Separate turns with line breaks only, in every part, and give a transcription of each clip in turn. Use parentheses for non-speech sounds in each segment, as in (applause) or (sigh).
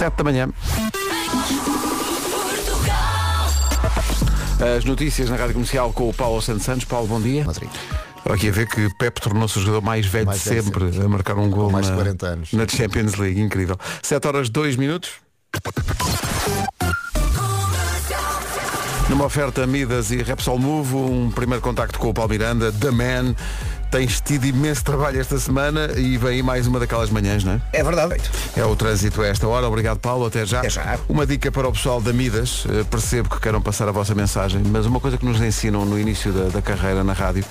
7 da manhã. As notícias na Rádio Comercial com o Paulo Santos Santos. Paulo, bom dia.
Madrid.
Estou aqui a ver que Pep tornou-se o jogador mais velho
Mais
de sempre
sempre.
a marcar um gol na,
40 anos.
na Champions League. Incrível. 7 horas 2 minutos. Numa oferta Midas e Repsol Move, um primeiro contacto com o Paulo Miranda, The Man. Tens tido imenso trabalho esta semana e vem aí mais uma daquelas manhãs, não é?
É verdade.
É o trânsito a esta hora. Obrigado, Paulo. Até já.
Até já.
Uma dica para o pessoal da Midas. Eh, Percebo que queiram passar a vossa mensagem, mas uma coisa que nos ensinam no início da, da carreira na rádio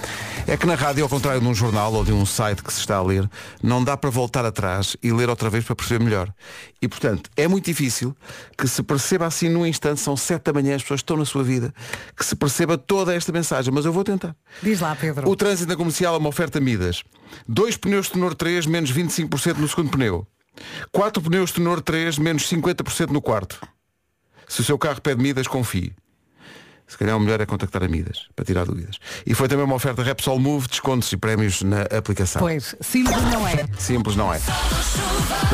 é que na rádio, ao contrário de um jornal ou de um site que se está a ler, não dá para voltar atrás e ler outra vez para perceber melhor. E, portanto, é muito difícil que se perceba assim num instante, são sete da manhã, as pessoas estão na sua vida, que se perceba toda esta mensagem, mas eu vou tentar.
Diz lá, Pedro.
O trânsito na comercial é uma oferta Midas. Dois pneus tenor 3, menos 25% no segundo pneu. Quatro pneus tenor 3, menos 50% no quarto. Se o seu carro pede Midas, confie. Se calhar o melhor é contactar a Midas, para tirar dúvidas. E foi também uma oferta Repsol Move, descontos e prémios na aplicação.
Pois, simples não é.
Simples não é.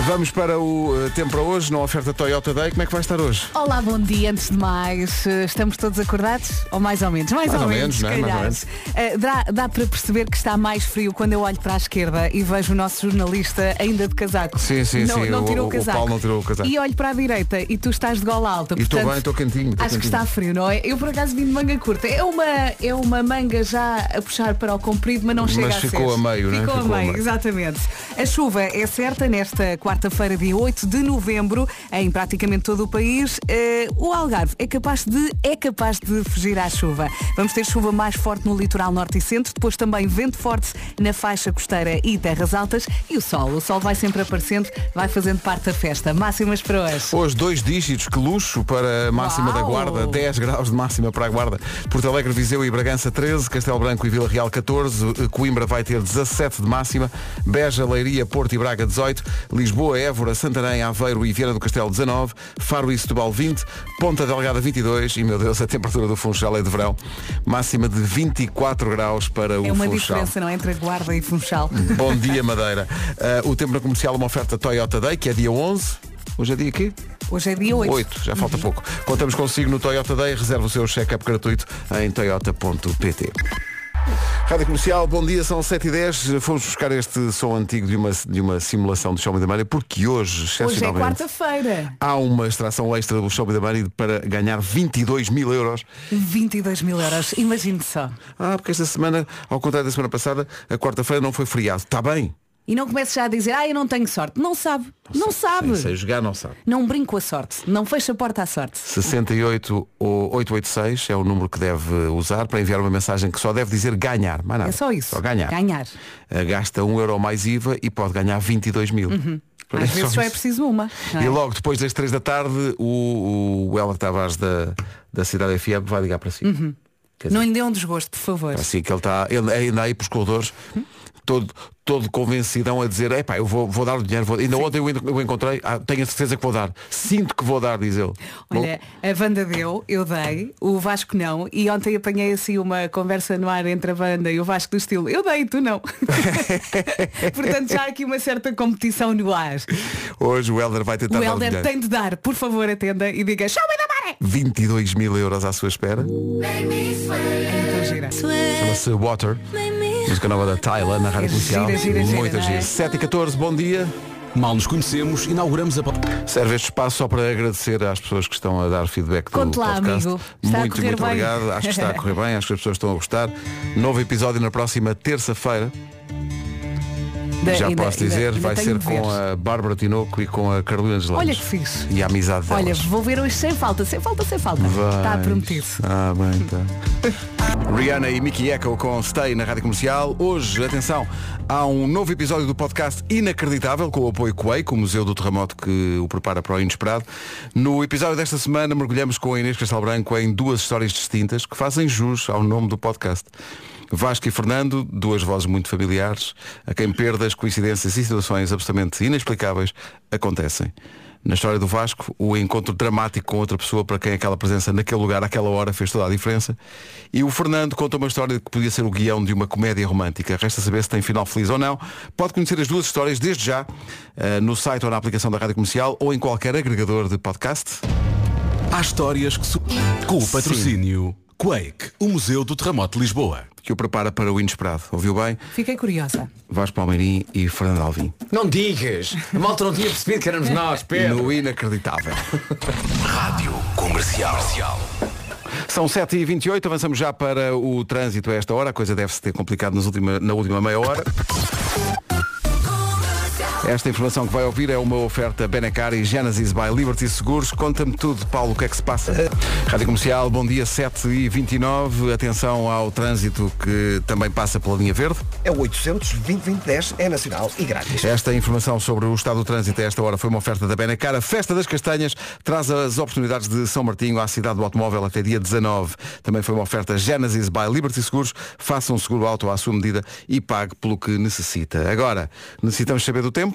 Vamos para o eh, tempo para hoje, na oferta Toyota Day. Como é que vai estar hoje?
Olá, bom dia. Antes de mais, eh, estamos todos acordados? Ou mais ou menos? Mais,
Mais
ou,
ou
menos,
menos, é?
se
Mais ou
calhar. Eh, dá, dá para perceber que está mais frio quando eu olho para a esquerda e vejo o nosso jornalista ainda de casaco.
Sim, sim,
não,
sim,
Não
o-
tirou
o-
o
o
casaco.
Paulo não tirou o casaco.
E olho para a direita e tu estás de gola alta.
E estou bem, estou estou
Acho que está frio, não é? Eu por acaso vim de manga curta. É uma, é uma manga já a puxar para o comprido, mas não chega
Mas
a
ficou
ser.
a meio, não é?
Ficou
Ficou a
meio,
meio.
exatamente. A chuva é certa nesta quarta-feira, dia 8 de novembro, em praticamente todo o país. Eh, o Algarve é capaz de é capaz de fugir à chuva. Vamos ter chuva mais forte no litoral norte e centro, depois também vento forte na faixa costeira e terras altas e o sol. O sol vai sempre aparecendo, vai fazendo parte da festa. Máximas para hoje.
Hoje dois dígitos, que luxo para a máxima da
Uau!
Guarda, 10 graus de máxima para a Guarda. Porto Alegre, Viseu e Bragança 13, Castelo Branco e Vila Real 14, Coimbra vai ter 17 de máxima, Beja, Leiria, Porto e Braga 18, Lisboa, Évora, Santarém, Aveiro e Viana do Castelo 19, Faro e Setúbal 20, Ponta Delgada 22 e, meu Deus, a temperatura do Funchal é de verão, máxima de 24 graus para o
É uma
Funchal.
diferença, não é? Entre a guarda e funchal. (laughs)
Bom dia, (laughs) Madeira. Ah, o tempo na comercial é uma oferta Toyota Day, que é dia 11. Hoje é dia aqui?
Hoje é dia 8.
8, já falta pouco. Contamos consigo no Toyota Day, reserva o seu check-up gratuito em toyota.pt. Rádio Comercial, bom dia, são 7 e 10 Fomos buscar este som antigo de uma, de uma simulação do Show Me the Money porque hoje,
Hoje é
excepcionalmente,
quarta-feira.
há uma extração extra do Show Me the Money para ganhar 22 mil euros.
22 mil euros, imagine só.
Ah, porque esta semana, ao contrário da semana passada, a quarta-feira não foi feriado. Está bem.
E não comece já a dizer, ah, eu não tenho sorte. Não sabe. Não, sabe.
Sem, sem jogar, não sabe.
Não brinco com a sorte. Não fecha a porta à sorte.
68 ou 886 é o número que deve usar para enviar uma mensagem que só deve dizer ganhar. Mais nada.
É só isso.
Só ganhar.
Ganhar.
Uh, Gasta 1 euro mais IVA e pode ganhar 22 mil.
Às vezes só é preciso uma. não é?
E logo depois das 3 da tarde o, o Heller Tavares da, da Cidade FM vai ligar para si. Quer dizer,
Não lhe dê um desgosto, por favor.
assim que ele está. Ele ainda aí pelos corredores. Todo, todo convencidão a dizer, epá, eu vou, vou dar o dinheiro, vou... ainda ontem eu, encontrei, ah, tenho a certeza que vou dar, sinto que vou dar, diz ele.
Olha, a banda deu, eu dei, o Vasco não, e ontem apanhei assim uma conversa no ar entre a banda e o Vasco do estilo, eu dei, tu não. (laughs) Portanto, já há aqui uma certa competição no ar.
Hoje o Helder vai tentar
O
dar o
Helder tem de dar, por favor, atenda e diga, show me da maré!
22 mil euros à sua espera.
Então.
Chama-se Water. Música nova da Tyla na Rádio Comercial.
gira, gira, gira,
Muito
não é?
giro. 7 e 14, bom dia.
Mal nos conhecemos, inauguramos a...
Serve este espaço só para agradecer às pessoas que estão a dar feedback do
Conte lá,
podcast.
amigo. Está
muito, muito
bem.
obrigado. Acho que está a correr bem, acho que as pessoas estão a gostar. Novo episódio na próxima terça-feira.
Da-
Já posso
ainda-
dizer,
ainda
vai ser com
ver.
a Bárbara Tinoco e com a Carolina de
Olha que fixe.
E a amizade delas.
Olha, vou ver hoje sem falta, sem falta, sem falta.
Vais.
Está prometido.
Ah, bem, tá. (laughs) Rihanna e Mickey Echo com Stay na Rádio Comercial. Hoje, atenção, há um novo episódio do podcast Inacreditável com o apoio Quake, o Museu do Terremoto que o prepara para o inesperado. No episódio desta semana mergulhamos com a Inês Castelo Branco em duas histórias distintas que fazem jus ao nome do podcast. Vasco e Fernando, duas vozes muito familiares, a quem perdas, coincidências e situações absolutamente inexplicáveis acontecem. Na história do Vasco, o encontro dramático com outra pessoa para quem aquela presença naquele lugar, àquela hora, fez toda a diferença. E o Fernando conta uma história que podia ser o guião de uma comédia romântica. Resta saber se tem final feliz ou não. Pode conhecer as duas histórias desde já eh, no site ou na aplicação da Rádio Comercial ou em qualquer agregador de podcast.
Há histórias que... Su... Com o patrocínio Quake, o Museu do Terremoto de Lisboa.
Que o prepara para o inesperado. Ouviu bem?
Fiquei curiosa.
Vasco Palmeirim e Fernando Alvim.
Não digas! A malta não tinha percebido que éramos nós, Pedro.
No inacreditável. (laughs)
Rádio Comercial.
São 7h28, avançamos já para o trânsito a esta hora. A coisa deve-se ter complicado nas última, na última meia hora. Esta informação que vai ouvir é uma oferta Benacar e Genesis by Liberty Seguros. Conta-me tudo, Paulo, o que é que se passa? Rádio Comercial, bom dia, 7h29. Atenção ao trânsito que também passa pela linha verde.
É o 800 2010 é nacional e grátis.
Esta informação sobre o estado do trânsito a esta hora foi uma oferta da Benacar. A Festa das Castanhas traz as oportunidades de São Martinho à cidade do automóvel até dia 19. Também foi uma oferta Genesis by Liberty Seguros. Faça um seguro auto à sua medida e pague pelo que necessita. Agora, necessitamos saber do tempo.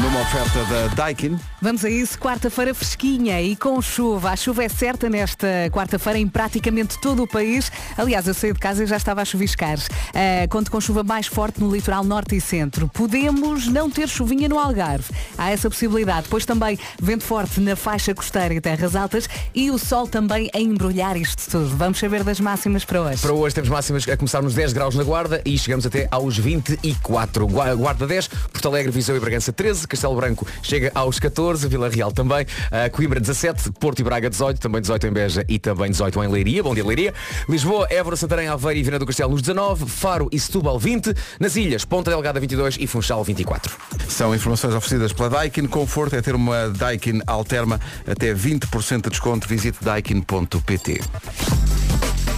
Numa oferta da Daikin.
Vamos a isso, quarta-feira fresquinha e com chuva. A chuva é certa nesta quarta-feira em praticamente todo o país. Aliás, eu saí de casa e já estava a chuviscar. Uh, conto com chuva mais forte no litoral norte e centro. Podemos não ter chuvinha no Algarve. Há essa possibilidade. Depois também vento forte na faixa costeira e terras altas e o sol também a embrulhar isto tudo. Vamos saber das máximas para hoje.
Para hoje temos máximas a começar nos 10 graus na Guarda e chegamos até aos 24. Gua- Guarda 10, Porto Alegre, Viseu e Bragança 13, Castelo Branco chega aos 14, Vila Real também, uh, Coimbra 17, Porto e Braga 18, também 18 em Beja e também 18 em Leiria, bom dia Leiria, Lisboa, Évora, Santarém, Aveiro e Viana do Castelo nos 19, Faro e Setúbal 20, nas Ilhas, Ponta Delgada 22 e Funchal 24.
São informações oferecidas pela Daikin. Conforto é ter uma Daikin Alterma. Até 20% de desconto. Visite daikin.pt.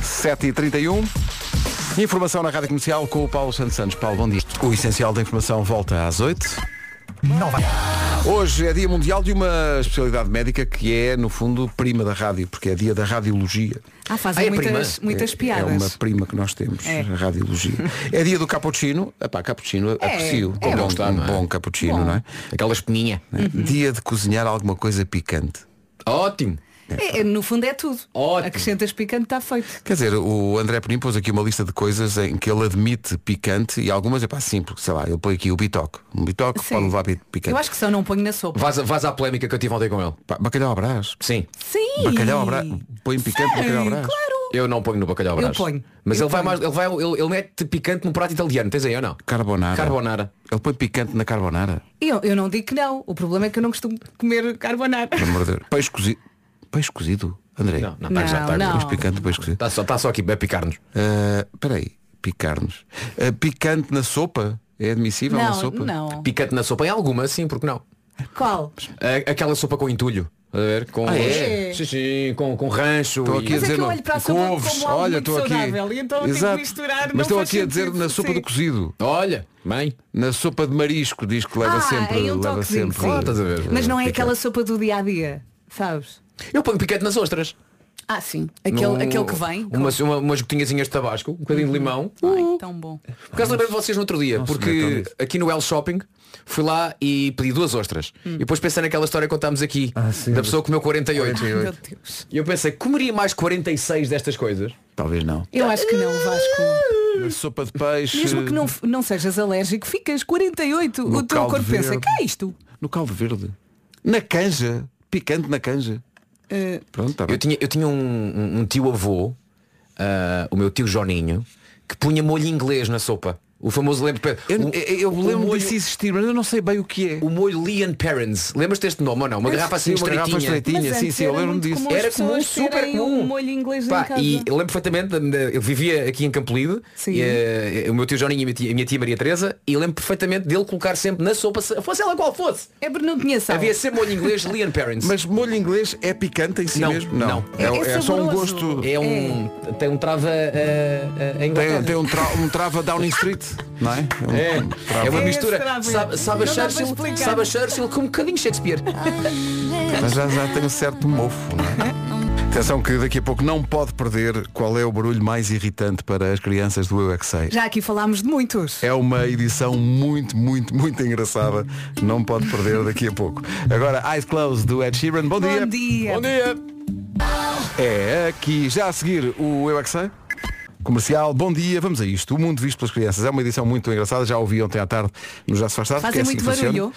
7h31. Informação na Rádio Comercial com o Paulo Santos Santos. Paulo, bom dia. O essencial da informação volta às 8 Hoje é dia mundial de uma especialidade médica que é, no fundo, prima da rádio, porque é dia da radiologia.
Ah, fazem
Ah, é
muitas,
prima?
muitas
É
piadas.
uma prima que nós temos,
É.
a radiologia. É dia do cappuccino. Epá, cappuccino aprecio.
é
um, bom,
gostar,
um
não é?
bom cappuccino,
Bom.
não é?
Aquela espinha.
Dia de cozinhar alguma coisa picante.
Ótimo.
É, é, no fundo é tudo.
Ótimo.
Acrescentas picante, está feito.
Quer dizer, o André Penin pôs aqui uma lista de coisas em que ele admite picante e algumas é pá, sim, porque sei lá, ele põe aqui o bitoque. Um bitoque
Sim.
pode levar pi- picante.
Eu acho que só não ponho na sopa.
Vais, vais à polémica que eu tive ontem com ele.
Pá, bacalhau à brás.
Sim.
Sim.
Bacalhau à brás. Põe picante
Sim,
bacalhau à brás.
Claro.
Eu não ponho no bacalhau
Eu
brás.
ponho.
Mas
Eu
ele vai
ponho.
mais. Ele, vai, ele, ele mete picante num prato italiano, tens aí ou não?
Carbonara.
Carbonara.
Ele põe picante na carbonara.
Eu, eu não digo que não. O problema é que eu não costumo comer carbonara.
Peixe cozido. Peixe cozido, André.
Não, não,
Não,
tá, já, tá,
não.
Peixe picante, peixe cozido.
Está só, tá só aqui a picar-nos.
Ah, Espera aí, picar-nos. Ah, picante na sopa? É admissível na
Não,
sopa?
não.
Picante na sopa em alguma, sim, porque não?
Qual?
Ah, Aquela sopa com entulho. A ver? Com,
Ah, é?
Sim, sim, com, com rancho.
Estou
e-
aqui a
Mas é
dizer
que eu
não.
olho para a
com
sopa
ovos.
como algo
Olha, estou aqui.
saudável, e então eu tenho que
Exato.
misturar, não
Mas estou aqui a dizer na sopa
sim.
do cozido.
Olha, bem.
Na sopa de marisco diz que leva
Ah,
sempre.
em um
leva sempre.
a ver?
Mas não é
Picante.
aquela sopa do dia a dia, sabes?
Eu ponho picante nas ostras.
Ah, sim. Aquele,
No-
aquele que vem. com-
Umas, uma, umas gotinhazinhas de tabasco, um bocadinho de limão.
Ai, tão bom.
Por acaso lembrei de vocês no outro dia, porque aqui no El Shopping fui lá e pedi duas ostras.
Hum.
E depois pensei naquela história que contámos aqui,
Ah, sim.
da pessoa que comeu 48.
Meu Deus.
E eu pensei, comeria mais 46 destas coisas?
Talvez não.
Eu acho que não, Vasco.
Na sopa de peixe.
Mesmo que não, não sejas alérgico, ficas 48.
No
o teu
caldo
corpo pensa,
verde.
que é isto?
No caldo verde. Na canja. Picante na canja. Pronto, bem.
Eu tinha, eu tinha um, um- um tio avô, ah, o meu tio Joninho, que punha molho inglês na sopa. O famoso lembro.
Eu,
o,
eu- lembro
molho,
disso existir, mas eu não sei bem o que é.
o molho Leon Parents. Lembras deste nome ou não? Uma garrafa assim
Sim, uma garrafa
estreitinha.
Mas
sim, sim, eu lembro-me disso.
Era comum, super comum.
um molho inglês em
Pá,
casa.
E eu lembro perfeitamente, eu vivia aqui em Campolide,
Sim.
e, eh, o meu tio Joninho e a minha tia, a minha tia Maria Teresa, e lembro perfeitamente dele colocar sempre na sopa, se- fosse ela qual fosse.
É porque não tinha sal.
Havia sempre molho inglês Leon Parents.
Mas molho inglês é picante em si
Não,
mesmo?
não.
É,
É- é
é só um gosto.
é um. Tem um trava eh, eh, em Inglaterra.
Tem, tem um, tra um trava Downing Street, não é?
É,
trava.
é uma
É
mistura. Sabe, sabe, a Churchill, sabe a Churchill com um bocadinho Shakespeare. (laughs)
Mas já, já tem um certo mofo, não é? Atenção que daqui a pouco não pode perder qual é o barulho mais irritante para as crianças do Eu é Que Sei.
Já aqui falámos de muitos.
É uma edição muito, muito, muito engraçada. Não pode perder daqui a pouco. Agora, Eyes Closed do Ed Sheeran. Bom dia.
Bom dia.
Bom dia. É aqui, já a seguir o Eu é Que Sei. Comercial, bom dia, vamos a isto. O mundo visto pelas crianças é uma edição muito engraçada, já ouvi ontem à tarde no Já se faz tarde.
Fazem
é assim
muito
que funciona.
barulho.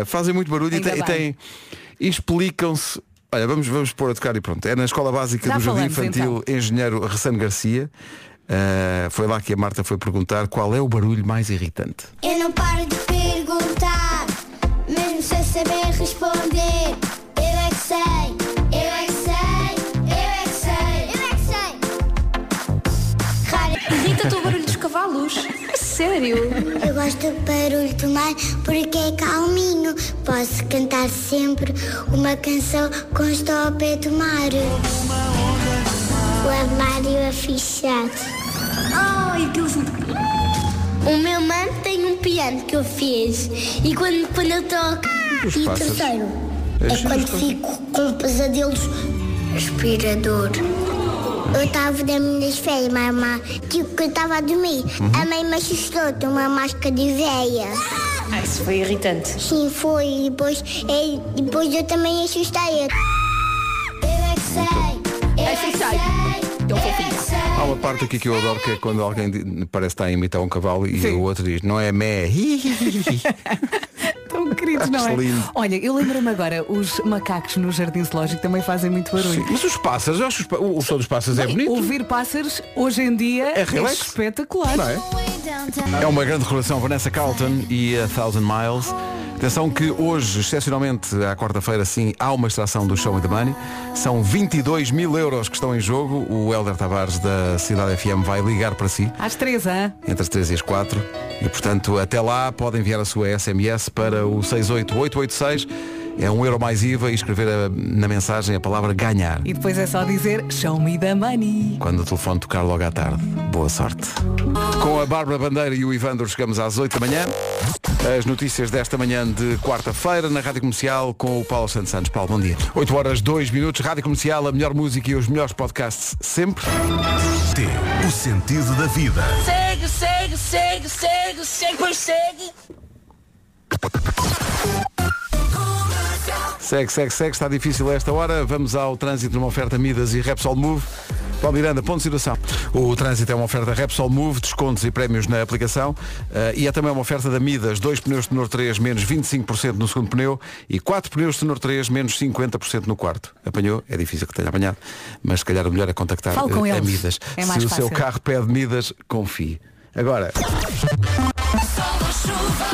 Uh, fazem muito barulho e
Ainda
tem, e explicam-se. Olha, vamos, vamos pôr a tocar e pronto. É na Escola Básica
Já
do Jardim Infantil Engenheiro Ressano Garcia. Uh, foi lá que a Marta foi perguntar qual é o barulho mais irritante.
Eu não paro de perguntar, mesmo sem saber responder.
Irrita-te o barulho dos cavalos? A sério?
Eu gosto do barulho do mar porque é calminho. Posso cantar sempre uma canção com estou ao pé do mar. O armário afichado.
Ai, aquilo assim.
O meu mano tem um piano que eu fiz e quando, quando eu toco.
Os
E o terceiro
As-
é quando fico com pesadelos. Aspirador. Eu estava das minhas férias, mas mas, tipo que eu estava a dormir. A mãe me assustou, tem uma máscara de veia.
Ah, isso foi irritante.
Sim, foi. E depois, e depois eu também assustei. Eu é que sei. Eu é que sei. É.
Há uma parte aqui que eu adoro que é quando alguém parece estar a imitar um cavalo e
Sim.
o outro diz, não é mé. (laughs)
Tão queridos, não é?
Lindo.
Olha, eu lembro-me agora, os macacos no jardim zoológico também fazem muito barulho.
Mas os pássaros, eu acho os o, o som dos pássaros é bonito.
Ouvir pássaros hoje em dia
É
é, espetacular.
Não é? É uma grande relação Vanessa Carlton e a Thousand Miles. Atenção que hoje, excepcionalmente à quarta-feira, sim, há uma extração do Show Me the Money. São 22 mil euros que estão em jogo. O Helder Tavares da Cidade FM vai ligar para si
Às três, hã?
entre as 3 e as 4. E portanto, até lá pode enviar a sua SMS para o 68886. É um euro mais IVA e escrever a- na mensagem a palavra ganhar.
E depois é só dizer Show me the money.
Quando o telefone tocar logo à tarde. Boa sorte. Com a Bárbara Bandeira e o Ivandro chegamos às 8 da manhã. As notícias desta manhã de quarta-feira na Rádio Comercial com o Paulo Santos Santos. Paulo, bom dia. 8 horas, 2 minutos. Rádio Comercial, a melhor música e os melhores podcasts sempre.
T. O sentido da vida.
Segue, segue, segue, segue, segue, pois segue.
Segue, segue, segue. Está difícil a esta hora. Vamos ao trânsito numa oferta Midas e Repsol Move. Paulo Miranda, ponto de situação. O trânsito é uma oferta Repsol Move, descontos e prémios na aplicação. eh, e é também uma oferta da Midas, dois pneus de tenor 3, menos 25% no segundo pneu e quatro pneus de tenor 3, menos 50% no quarto. Apanhou? É difícil que tenha apanhado, mas se calhar o melhor é contactar
Fale com
eh, a. Midas.
É
se o seu
fácil.
carro pede Midas, confie. Agora,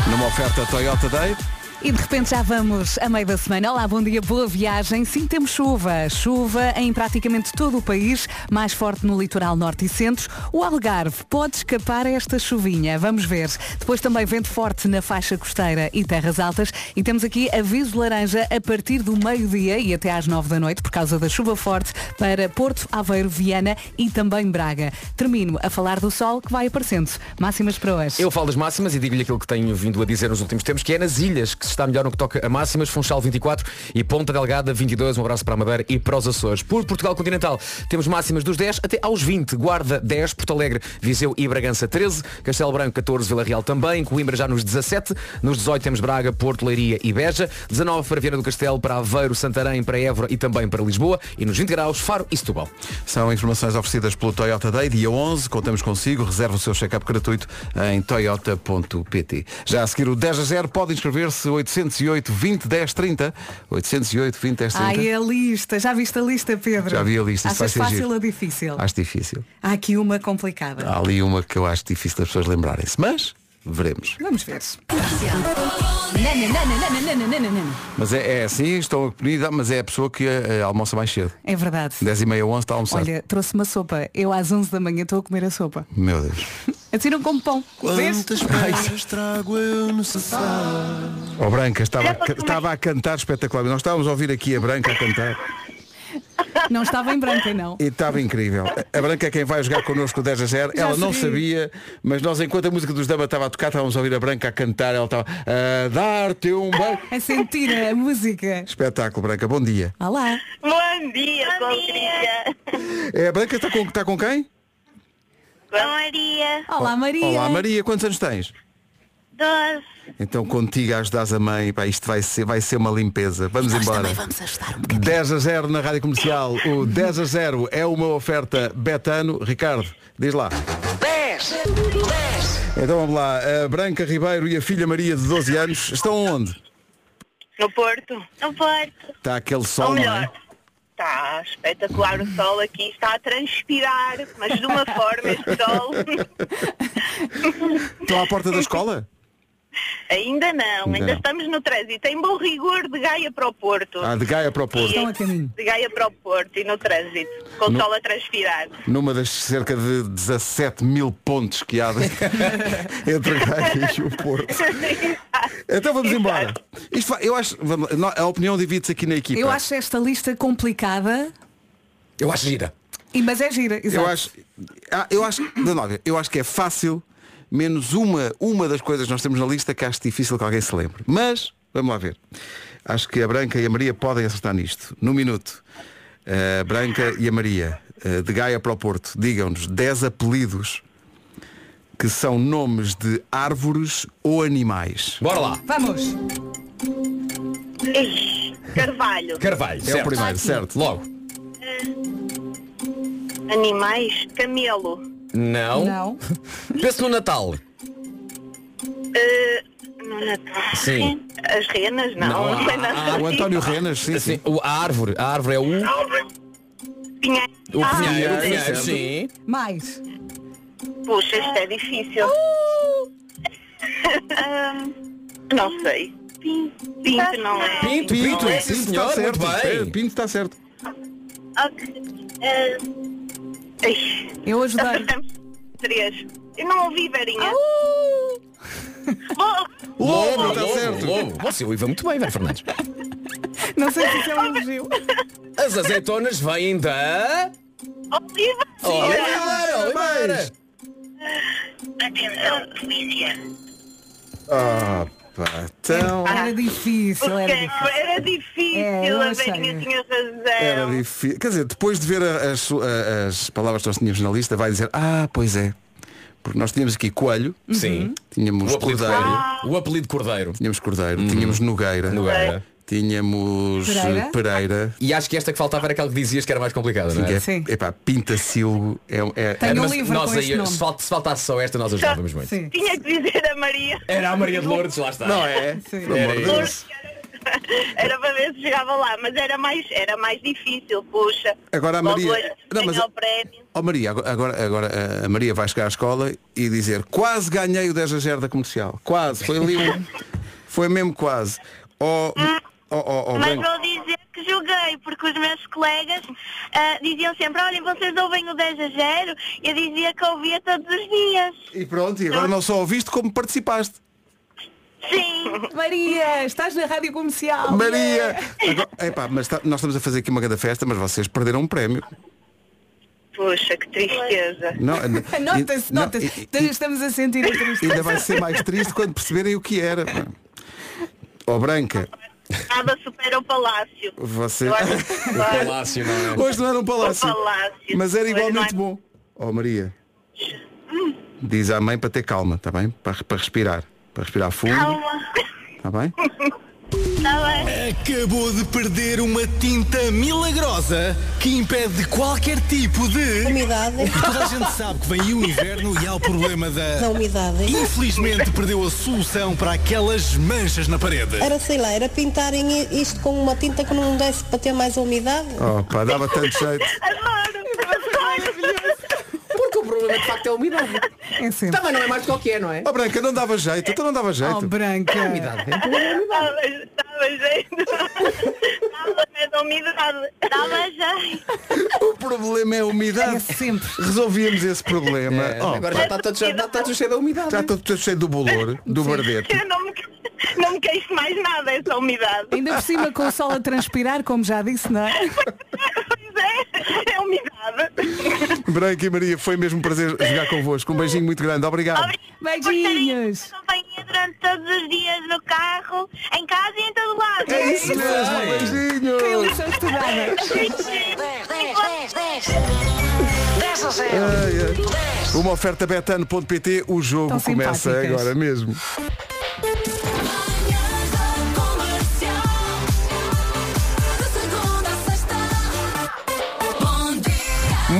numa oferta Toyota Day,
E de repente já vamos a meio da semana. Olá, bom dia, boa viagem. Sim, temos chuva. Chuva em praticamente todo o país, mais forte no litoral norte e centro. O Algarve pode escapar a esta chuvinha. Vamos ver. Depois também vento forte na faixa costeira e terras altas. E temos aqui aviso laranja a partir do meio-dia e até às nove da noite, por causa da chuva forte, para Porto, Aveiro, Viana e também Braga. Termino a falar do sol que vai aparecendo. Máximas para hoje.
Eu falo das máximas e digo-lhe aquilo que tenho vindo a dizer nos últimos tempos, que é nas ilhas que se está melhor no que toca a máximas, Funchal 24 e Ponta Delgada 22, um abraço para a Madeira e para os Açores. Por Portugal Continental temos máximas dos 10 até aos 20, Guarda 10, Porto Alegre, Viseu e Bragança 13, Castelo Branco 14, Vila Real também, Coimbra já nos 17, nos 18 temos Braga, Porto, Leiria e Beja, 19 para Viana do Castelo, para Aveiro, Santarém, para Évora e também para Lisboa. E nos 20 graus Faro e Setúbal.
São informações oferecidas pelo Toyota Day, dia 11, contamos consigo, reserva o seu check-up gratuito em toyota.pt. Já a seguir o 10 a 0, pode inscrever-se 808 20 10 30, 808 20 10 30.
Ai, a lista. Já viste a lista, Pedro?
Já vi a lista, vai
Achas
ser
fácil
giro.
ou difícil?
Acho difícil.
Há aqui uma complicada.
Há ali uma que eu acho difícil das pessoas lembrarem-se, mas veremos.
Vamos ver. Nana.
Mas é, é assim, estou comida, mas é a pessoa que eh, almoça mais cedo.
É verdade.
10 e meia, 11 está a almoçar.
Olha, trouxe uma sopa. Eu às 11 da manhã estou a comer a sopa.
Meu Deus. (laughs)
Assim não como pão. Vês?
Ó Branca, estava, a ca- estava a cantar espetacular. Nós estávamos a ouvir aqui a Branca a cantar.
Não estava em branca, não.
E estava incrível. A Branca é quem vai jogar connosco o 10 a 0.
Já
ela não
sabia.
sabia, mas nós enquanto a música dos Dama estava a tocar, estávamos a ouvir a Branca a cantar, ela estava a dar-te um (laughs) beijo.
A sentir a música.
Espetáculo, Branca, bom dia.
Olá.
Bom dia, Patrícia.
É, a Branca está com, está com quem?
Com Maria.
Olá, Maria.
Olá Maria, quantos anos tens? Então contigo a ajudares a mãe, pá, isto vai ser, vai ser uma limpeza. Vamos
Nós
embora.
vamos ajudar um bocadinho.
10 a 0 na Rádio Comercial. O 10 a 0 é uma oferta Betano. Ricardo, diz lá.
10, 10.
Então vamos lá. A Branca Ribeiro e a filha Maria de 12 anos estão onde?
No Porto. No Porto.
Está aquele
Ou
sol, não
melhor.
é?
Está espetacular o sol aqui, está a transpirar, mas de uma forma este sol. (laughs)
Estão à porta da escola?
Ainda não,
Ainda
ainda
não.
estamos no trânsito, em bom rigor de Gaia para o Porto.
Ah, de Gaia para o Porto.
Estão a caminho.
De Gaia para o Porto e no trânsito, com
No-
sol a transpirar.
Numa das cerca de 17 mil pontes que há de- (laughs) entre Gaia e o Porto. Então vamos embora. Isto vai- eu acho, vamos a opinião divide-se aqui na equipa.
Eu acho esta lista complicada,
Eu acho gira.
e- mas é gira. Exato.
Eu acho, ah, eu acho, não, não, eu acho que é fácil, menos uma, uma das coisas que nós temos na lista que acho difícil que alguém se lembre. Mas, vamos lá ver. Acho que a Branca e a Maria podem acertar nisto. No minuto. A Branca e a Maria, eh, de Gaia para o Porto, digam-nos 10 apelidos que são nomes de árvores ou animais.
Bora lá.
Vamos.
Carvalho,
Carvalho.
É o primeiro, certo?
Logo.
animais, camelo,
Não.
Não. (laughs)
Penso no Natal.
eh, no Natal.
Sim.
As renas, não,
Não,
não, sei
ah,
nada
ah,
O. António Renas, sim,
Assim,
sim.
o- a árvore. A árvore é o.
Pinheiro.
O
Ah,
pinheiro, o
sim,
pinheiro, sim.
Mais.
Puxa, isto é difícil. Ahm, (laughs) não sei. Pinto não é.
Pinto, Pinto, é sim,
Pinto
senhor,
está certo.
muito bem.
Pinto está certo.
Ok. Ah, ixi,
Eu ajudar.
acertamos três. Eu não ouvi, Verinha. Oh,
Lobo, está certo.
Lobo. Você ouviu muito bem, Vera Fernandes. (laughs)
Não sei se isso é um elogio.
As azeitonas vêm da.
Oliva.
Oliveira, Oliveira.
Atenção, polícia.
Ah, pá, então...
Era difícil, era difícil.
Era difícil,
É,
a tinha
Era
razão.
difícil. Quer dizer, depois de ver as, as palavras que nós tínhamos na lista, vai dizer, ah, pois é. Porque nós tínhamos aqui coelho,
Sim.
tínhamos
O apelido
cordeiro,
Cordeiro. O apelido Cordeiro.
tínhamos cordeiro, tínhamos nogueira,
Nogueira.
Tínhamos eh,
Pereira.
Pereira.
E acho que esta que faltava era aquela que dizias que era mais complicada, não é?
é,
Sim.
epá, Pintacilgo é, é,
Tenho
é-
um
Mas
livro
nós
com
aí,
nome.
se, fal- se faltasse só esta, nós ajudávamos muito.
Sim.
Tinha que dizer a Maria.
Era a Maria de Lourdes, lá está.
Não é?
Sim.
Era.
Era para ver se chegava lá, mas era mais, era mais difícil, puxa.
Agora a Maria-
hoje
Não, mas
ganhou
a-
o prémio.
Ó Maria, agora, agora, agora a Maria vai chegar à escola e dizer quase ganhei o 10 a 0 da comercial. Quase. Foi ali um. (laughs) foi mesmo quase. Ó ó, ó, ó,
Mas vou dizer que joguei, porque os meus colegas ah, diziam sempre, olhem, vocês ouvem o 10 a 0? Eu dizia que ouvia todos os dias.
E pronto, e agora não só ouviste como participaste.
Sim. (laughs)
Maria, estás na rádio comercial.
Maria! Agora, epá, mas tá- nós estamos a fazer aqui uma grande festa, mas vocês perderam um prémio.
Puxa, que tristeza.
Não, (laughs)
Nota-se,
não,
nota-se.
e-
Estamos a sentir a tristeza.
Ainda vai ser mais triste quando perceberem o que era. (laughs) Ó Branca,
Nada supera o palácio.
você.
Eu acho que
O palácio, não é?
Hoje não era um palácio.
O palácio.
Mas era igualmente
é-
bom. Ó Maria. Diz à mãe para ter calma, está bem? Para, para respirar. Para respirar fundo.
Calma.
Está bem? (laughs)
Está bem.
Acabou de perder uma tinta milagrosa que impede qualquer tipo de
Umidade.
Toda a gente sabe que vem aí o inverno e há o problema da.
Da umidade.
Infelizmente perdeu a solução para aquelas manchas na parede.
Era, sei lá, era pintarem isto com uma tinta que não desse para ter mais umidade.
Oh, pá, dava tanto jeito.
Adoro.
Porque o problema de facto é a umidade.
É sempre.
Também não é mais do que qualquer, não é?
Ó Branca, não dava jeito, então não dava
Oh,
jeito.
branca.
Dava dava jeito. Dava medo da umidade. Dava jeito.
O problema é a
É
umidade.
sempre.
Resolvíamos esse problema.
É,
Oh,
agora já está todo, já está todo cheio da umidade.
já estou todo cheio do bolor, do bardete.
Eu não me, não me queixo mais nada, essa umidade.
Ainda por cima com o sol a transpirar, como já disse, não é? (laughs)
Pois é, é umidade.
Branca e Maria, foi mesmo um prazer jogar convosco. Um beijinho muito grande. Obrigado.
Beijinhos.
Companhia durante todos os dias no carro, em casa e em todo lado.
É isso mesmo. Beijinhos.
Que lição estudada.
10, 10, 10. 10 a 0.
Ai, ai. Uma oferta betano.pt, o jogo
Tão
começa
simpáticas.
agora mesmo.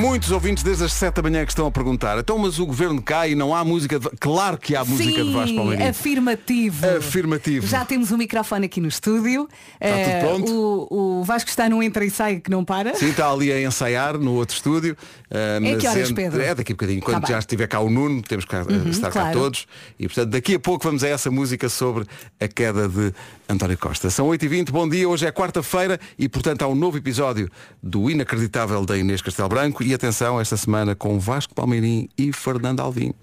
Muitos ouvintes desde as 7 da manhã que estão a perguntar, então mas o governo cai e não há música de... Claro que há música de Vasco Palmeirinho.
afirmativo.
Afirmativo.
Já temos o microfone aqui no estúdio.
Está tudo
Eh,
pronto?
O, o Vasco está num entra e sai que não para.
Sim, está ali a ensaiar no outro estúdio. ah,
É que horas,
entre-
Pedro?
É daqui a bocadinho. Quando
Tá
já
bem.
estiver cá o Nuno, temos que ah,
Uhum,
estar cá
claro.
todos. E portanto, daqui a pouco vamos a essa música sobre a queda de António Costa. São 8h20, bom dia. Hoje é quarta-feira e, portanto, há um novo episódio do Inacreditável da Inês Castelo Branco. E atenção, esta semana com Vasco Palmeirim e Fernando Alvim.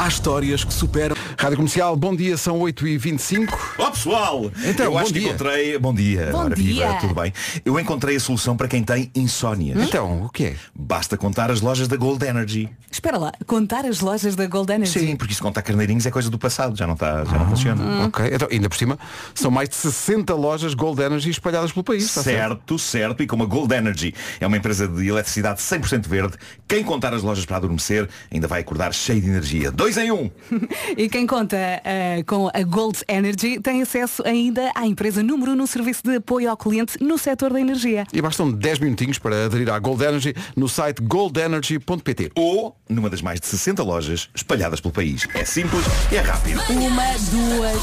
Há histórias que superam.
Rádio Comercial, bom dia, são 8h25.
Ó pessoal!
Então,
eu
bom
acho
dia.
que encontrei. Bom dia,
Bom dia.
viva, tudo bem? Eu encontrei a solução para quem tem insónias.
Então, o que é?
Basta contar as lojas da Gold Energy.
Espera lá, contar as lojas da Gold Energy.
Sim, porque isso contar carneirinhos é coisa do passado, já não, está, já não funciona.
Ok, então, ainda por cima, são mais de 60 lojas Gold Energy espalhadas pelo país. está
Certo, certo. E como a Gold Energy é uma empresa de eletricidade 100% verde, quem contar as lojas para adormecer ainda vai acordar cheio de energia. Dois em um. (laughs)
E quem conta eh, com a Gold Energy tem acesso ainda à empresa número 1 no serviço de apoio ao cliente no setor da energia.
E bastam 10 minutinhos para aderir à Gold Energy no site goldenergy.pt.
Ou numa das mais de 60 lojas espalhadas pelo país. É simples e é rápido.
Uma, duas.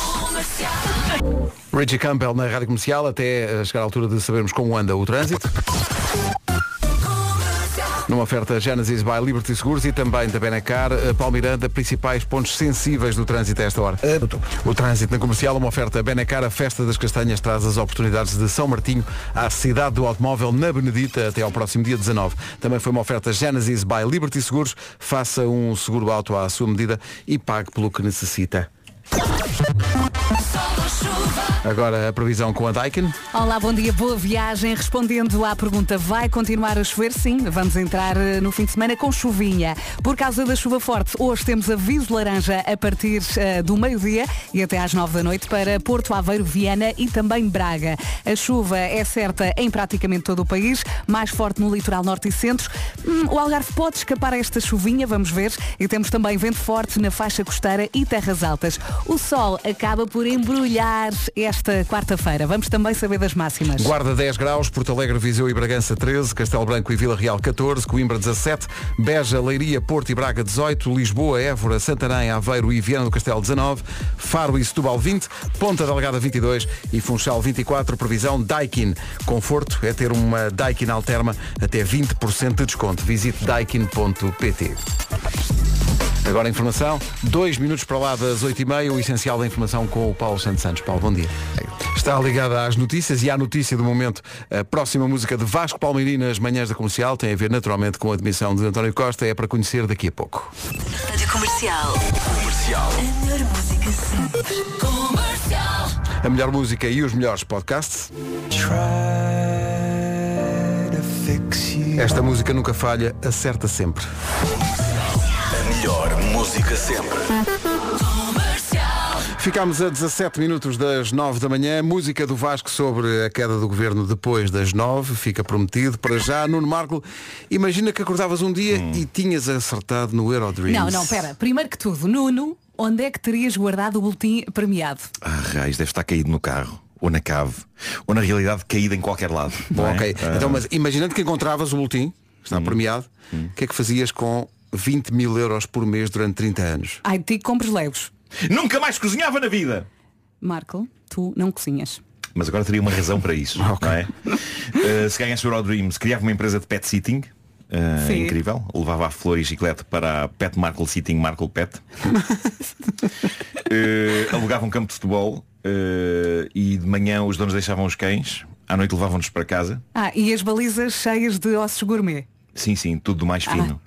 Richie Campbell na Rádio Comercial até eh, chegar à altura de sabermos como anda o trânsito. Numa oferta Genesis by Liberty Seguros e também da Benacar, eh, Paulo Miranda, principais pontos sensíveis do trânsito a esta hora. O trânsito na comercial, uma oferta Benacar, a Festa das Castanhas traz as oportunidades de São Martinho à cidade do automóvel na Benedita até ao próximo dia 19. Também foi uma oferta Genesis by Liberty Seguros. Faça um seguro auto à sua medida e pague pelo que necessita. Agora a previsão com a Daikin.
Olá, bom dia, boa viagem. Respondendo à pergunta, vai continuar a chover? Sim, vamos entrar eh, no fim de semana com chuvinha. Por causa da chuva forte, hoje temos aviso laranja a partir eh, do meio-dia e até às nove da noite para Porto Aveiro, Viana e também Braga. A chuva é certa em praticamente todo o país, mais forte no litoral norte e centro. Hum, o Algarve pode escapar a esta chuvinha, vamos ver. E temos também vento forte na faixa costeira e terras altas. O sol acaba por embrulhar esta quarta-feira. Vamos também saber das máximas.
Guarda 10 graus, Porto Alegre, Viseu e Bragança 13, Castelo Branco e Vila Real 14, Coimbra 17, Beja, Leiria, Porto e Braga 18, Lisboa, Évora, Santarém, Aveiro e Viana do Castelo 19, Faro e Setúbal 20, Ponta Delgada 22 e Funchal 24, previsão Daikin. Conforto é ter uma Daikin Alterma até 20% de desconto. Visite daikin.pt. Agora a informação, dois minutos para lá das 8h30, o essencial da informação com o Paulo Santos Santos. Paulo, bom dia. Está ligada às notícias e à notícia do momento. A próxima música de Vasco Palmeirim nas manhãs da comercial tem a ver naturalmente com a admissão de António Costa. É para conhecer daqui a pouco.
Rádio Comercial. Comercial. A melhor música sempre. Comercial.
A melhor música e os melhores podcasts. Esta música nunca falha, acerta sempre.
Música sempre.
Ficámos a 17 minutos das 9 da manhã. Música do Vasco sobre a queda do governo depois das 9. Fica prometido. Para já, Nuno Marco, imagina que acordavas um dia e tinhas acertado no Eurodreams.
Não, não, pera. Primeiro que tudo, Nuno, onde é que terias guardado o boletim premiado?
Ah, raios, deve estar caído no carro. Ou na cave. Ou na realidade caído em qualquer lado.
Bom,
é?
ok.
Ah,
Então, mas imaginando que encontravas o boletim, está premiado, o que é que fazias com 20 mil euros por mês durante 30 anos?
Ai, ti compres legos.
Nunca mais cozinhava na vida!
Marco, tu não cozinhas.
Mas agora teria uma razão para isso. (laughs) não é? Uh, se ganhasse o Eurodreams, criava uma empresa de pet sitting. Uh, incrível. Levava a flor e chiclete para a Pet Markle Sitting Markle Pet. Uh, (laughs) alugava um campo de futebol uh, e de manhã os donos deixavam os cães, à noite levavam-nos para casa.
Ah, e as balizas cheias de ossos gourmet.
Sim, sim, tudo do mais fino.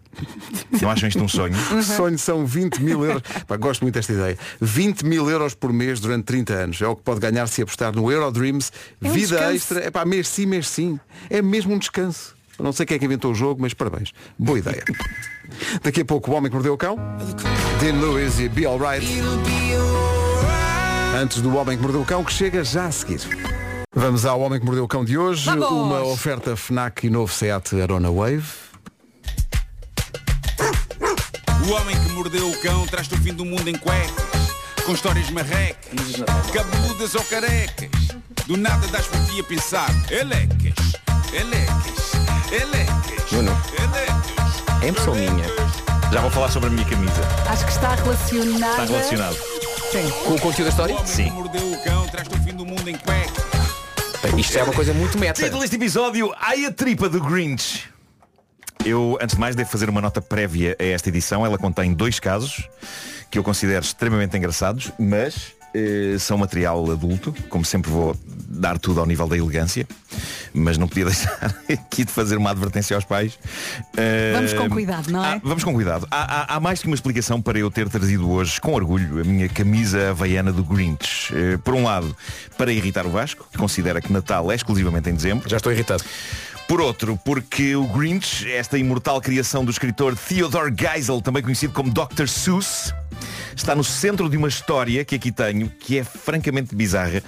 Não acham isto um sonho?
O sonho são 20 mil euros. Pá, gosto muito desta ideia. 20 mil euros por mês durante 30 anos. É o que pode ganhar se apostar no Eurodreams.
É um
vida
descanso.
extra. É pá, mês sim, mês sim. É mesmo um descanso. Não sei quem é que inventou o jogo, mas parabéns. Boa ideia. (laughs) Daqui a pouco o Homem que Mordeu o Cão. Dean Lewis e Be Alright. Antes do Homem que Mordeu o Cão, que chega já a seguir. Vamos ao Homem que Mordeu o Cão de hoje.
Vamos!
Uma oferta FNAC e novo Seat Arona Wave.
O homem que mordeu o cão traz-te o fim do mundo em cuecas, com histórias marrecas, cabeludas ou carecas. Do nada das por ti a pensar, elecas, elecas, elecas,
Nuno.
elecas.
É impressão minha.
Já vou falar sobre a minha camisa.
Acho que está relacionada.
Está relacionado.
Sim.
Com o conteúdo da história?
O homem que mordeu o cão traz-te o fim do mundo em cuecas.
Bem, Isto é uma coisa muito meta.
Título deste episódio, Ai a tripa do Grinch. Eu, antes de mais, devo fazer uma nota prévia a esta edição. Ela contém dois casos que eu considero extremamente engraçados, mas eh, são material adulto. Como sempre vou dar tudo ao nível da elegância. Mas não podia (laughs) deixar aqui de fazer uma advertência aos pais. Eh,
Vamos com cuidado, não é?
há- vamos com cuidado. Há, há- há mais que uma explicação para eu ter trazido hoje, com orgulho, a minha camisa havaiana do Grinch. Eh, por um lado, para irritar o Vasco, que considera que Natal é exclusivamente em dezembro.
Já estou irritado.
Por outro, porque o Grinch, esta imortal criação do escritor Theodore Geisel, também conhecido como Dr. Seuss, está no centro de uma história que aqui tenho, que é francamente bizarra,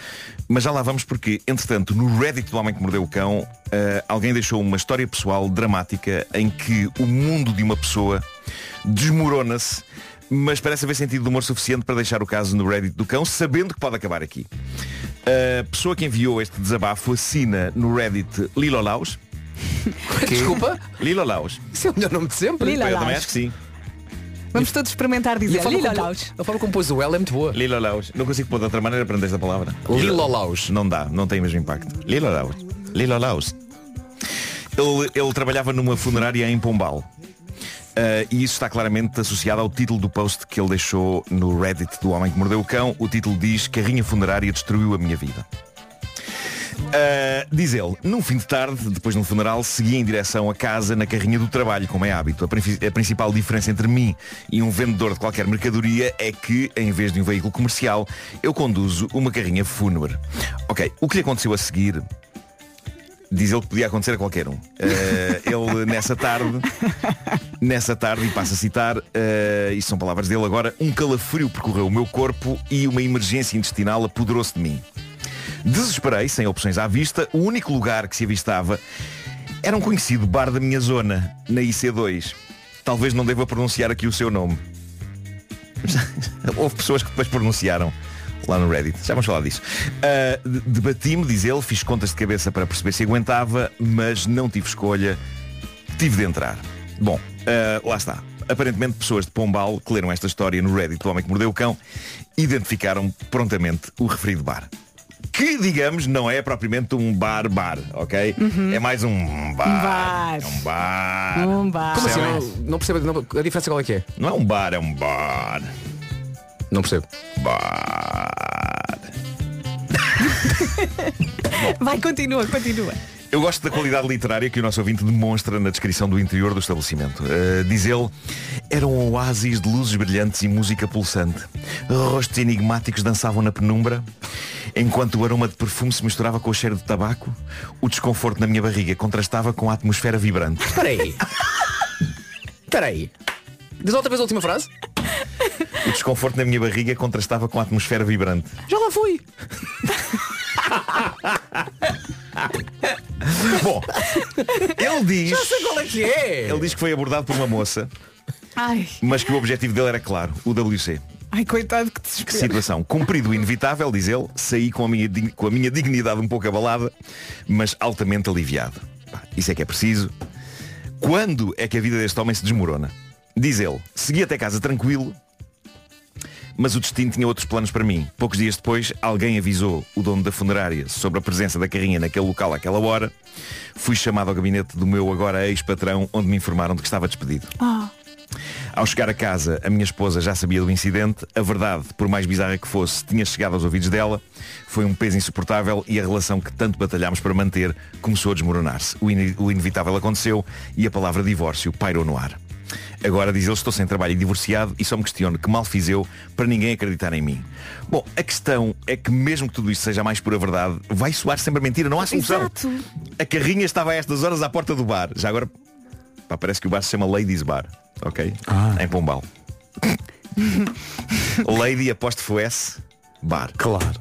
mas já lá vamos porque, entretanto, no Reddit do Homem que Mordeu o Cão, eh, alguém deixou uma história pessoal dramática em que o mundo de uma pessoa desmorona-se, mas parece haver sentido de humor suficiente para deixar o caso no Reddit do cão, sabendo que pode acabar aqui. A pessoa que enviou este desabafo assina no Reddit Lilolaus.
Desculpa?
Lilolaus.
Isso é o melhor nome de sempre.
Lila
Eu também
Laus.
acho que sim.
Vamos todos experimentar
E
dizer
a forma,
Lila
como,
Laus.
a forma como pôs o L é muito boa.
Lilolaus. Não consigo pôr de outra maneira para esta palavra.
Lilolaus.
Não dá, não tem o mesmo impacto. Lilolaus. Lilolaus. Ele, ele trabalhava numa funerária em Pombal. Ah, e isso está claramente associado ao título do post que ele deixou no Reddit do Homem que Mordeu o Cão. O título diz Carrinha funerária destruiu a minha vida. Ah, diz ele, num fim de tarde, depois de um funeral, segui em direção a casa na carrinha do trabalho, como é hábito. A, a principal diferença entre mim e um vendedor de qualquer mercadoria é que, em vez de um veículo comercial, eu conduzo uma carrinha fúnebre. Ok, o que lhe aconteceu a seguir Diz ele que podia acontecer a qualquer um. Eh, ele nessa tarde, nessa tarde, e passo a citar, uh, isso são palavras dele agora, um calafrio percorreu o meu corpo e uma emergência intestinal apoderou-se de mim. Desesperei, sem opções à vista, o único lugar que se avistava era um conhecido bar da minha zona, na IC2. Talvez não deva pronunciar aqui o seu nome. (laughs) Houve pessoas que depois pronunciaram lá no Reddit. Já vamos falar disso. De- Debati-me, diz ele, fiz contas de cabeça para perceber se aguentava, mas não tive escolha. Tive de entrar. Bom, ah, lá está. Aparentemente pessoas de Pombal que leram esta história no Reddit do Homem que Mordeu o Cão identificaram prontamente o referido bar. Que, digamos, não é propriamente um bar-bar, ok? É mais um bar.
bar.
É um bar.
Um bar.
Como assim?
Não
Não, não percebo não- a diferença qual é que é?
Não é um bar, é um bar.
Não percebo.
Bar. (laughs)
Vai, continua, continua.
Eu gosto da qualidade literária que o nosso ouvinte demonstra na descrição do interior do estabelecimento. Uh, diz ele, era um oásis de luzes brilhantes e música pulsante. Rostos enigmáticos dançavam na penumbra. Enquanto o aroma de perfume se misturava com o cheiro de tabaco, o desconforto na minha barriga contrastava com a atmosfera vibrante.
Espera aí. Espera aí. Diz outra vez a última frase?
O desconforto na minha barriga contrastava com a atmosfera vibrante.
Já lá fui. (laughs)
Bom, ele diz.
Já sei qual é que é.
Ele diz que foi abordado por uma moça,
Ai,
mas que o objetivo dele era claro, o WC.
ai, coitado que
Que
desespero.
situação. Cumprido o inevitável, diz ele, saí com a, minha, dig- com a minha dignidade um pouco abalada, mas altamente aliviado. Pá, Isso é que é preciso. Quando é que a vida deste homem se desmorona? Diz ele, segui até casa tranquilo, mas o destino tinha outros planos para mim. Poucos dias depois, alguém avisou o dono da funerária sobre a presença da carrinha naquele local àquela hora. Fui chamado ao gabinete do meu agora ex-patrão, onde me informaram de que estava despedido.
Ah,
Ao chegar a casa, a minha esposa já sabia do incidente. A verdade, por mais bizarra que fosse, tinha chegado aos ouvidos dela. Foi um peso insuportável e a relação que tanto batalhámos para manter começou a desmoronar-se. O, ine- o inevitável aconteceu e a palavra divórcio pairou no ar. Agora, diz ele, estou sem trabalho e divorciado e só me questiono que mal fiz eu para ninguém acreditar em mim. Bom, a questão é que mesmo que tudo isto seja mais pura verdade, vai soar sempre a mentira, não há solução.
Exato.
A carrinha estava a estas horas à porta do bar. Já agora, pá, parece que o bar se chama Ladies Bar, ok? Em Pombal. (laughs) Lady apóstrofo S Bar.
Claro.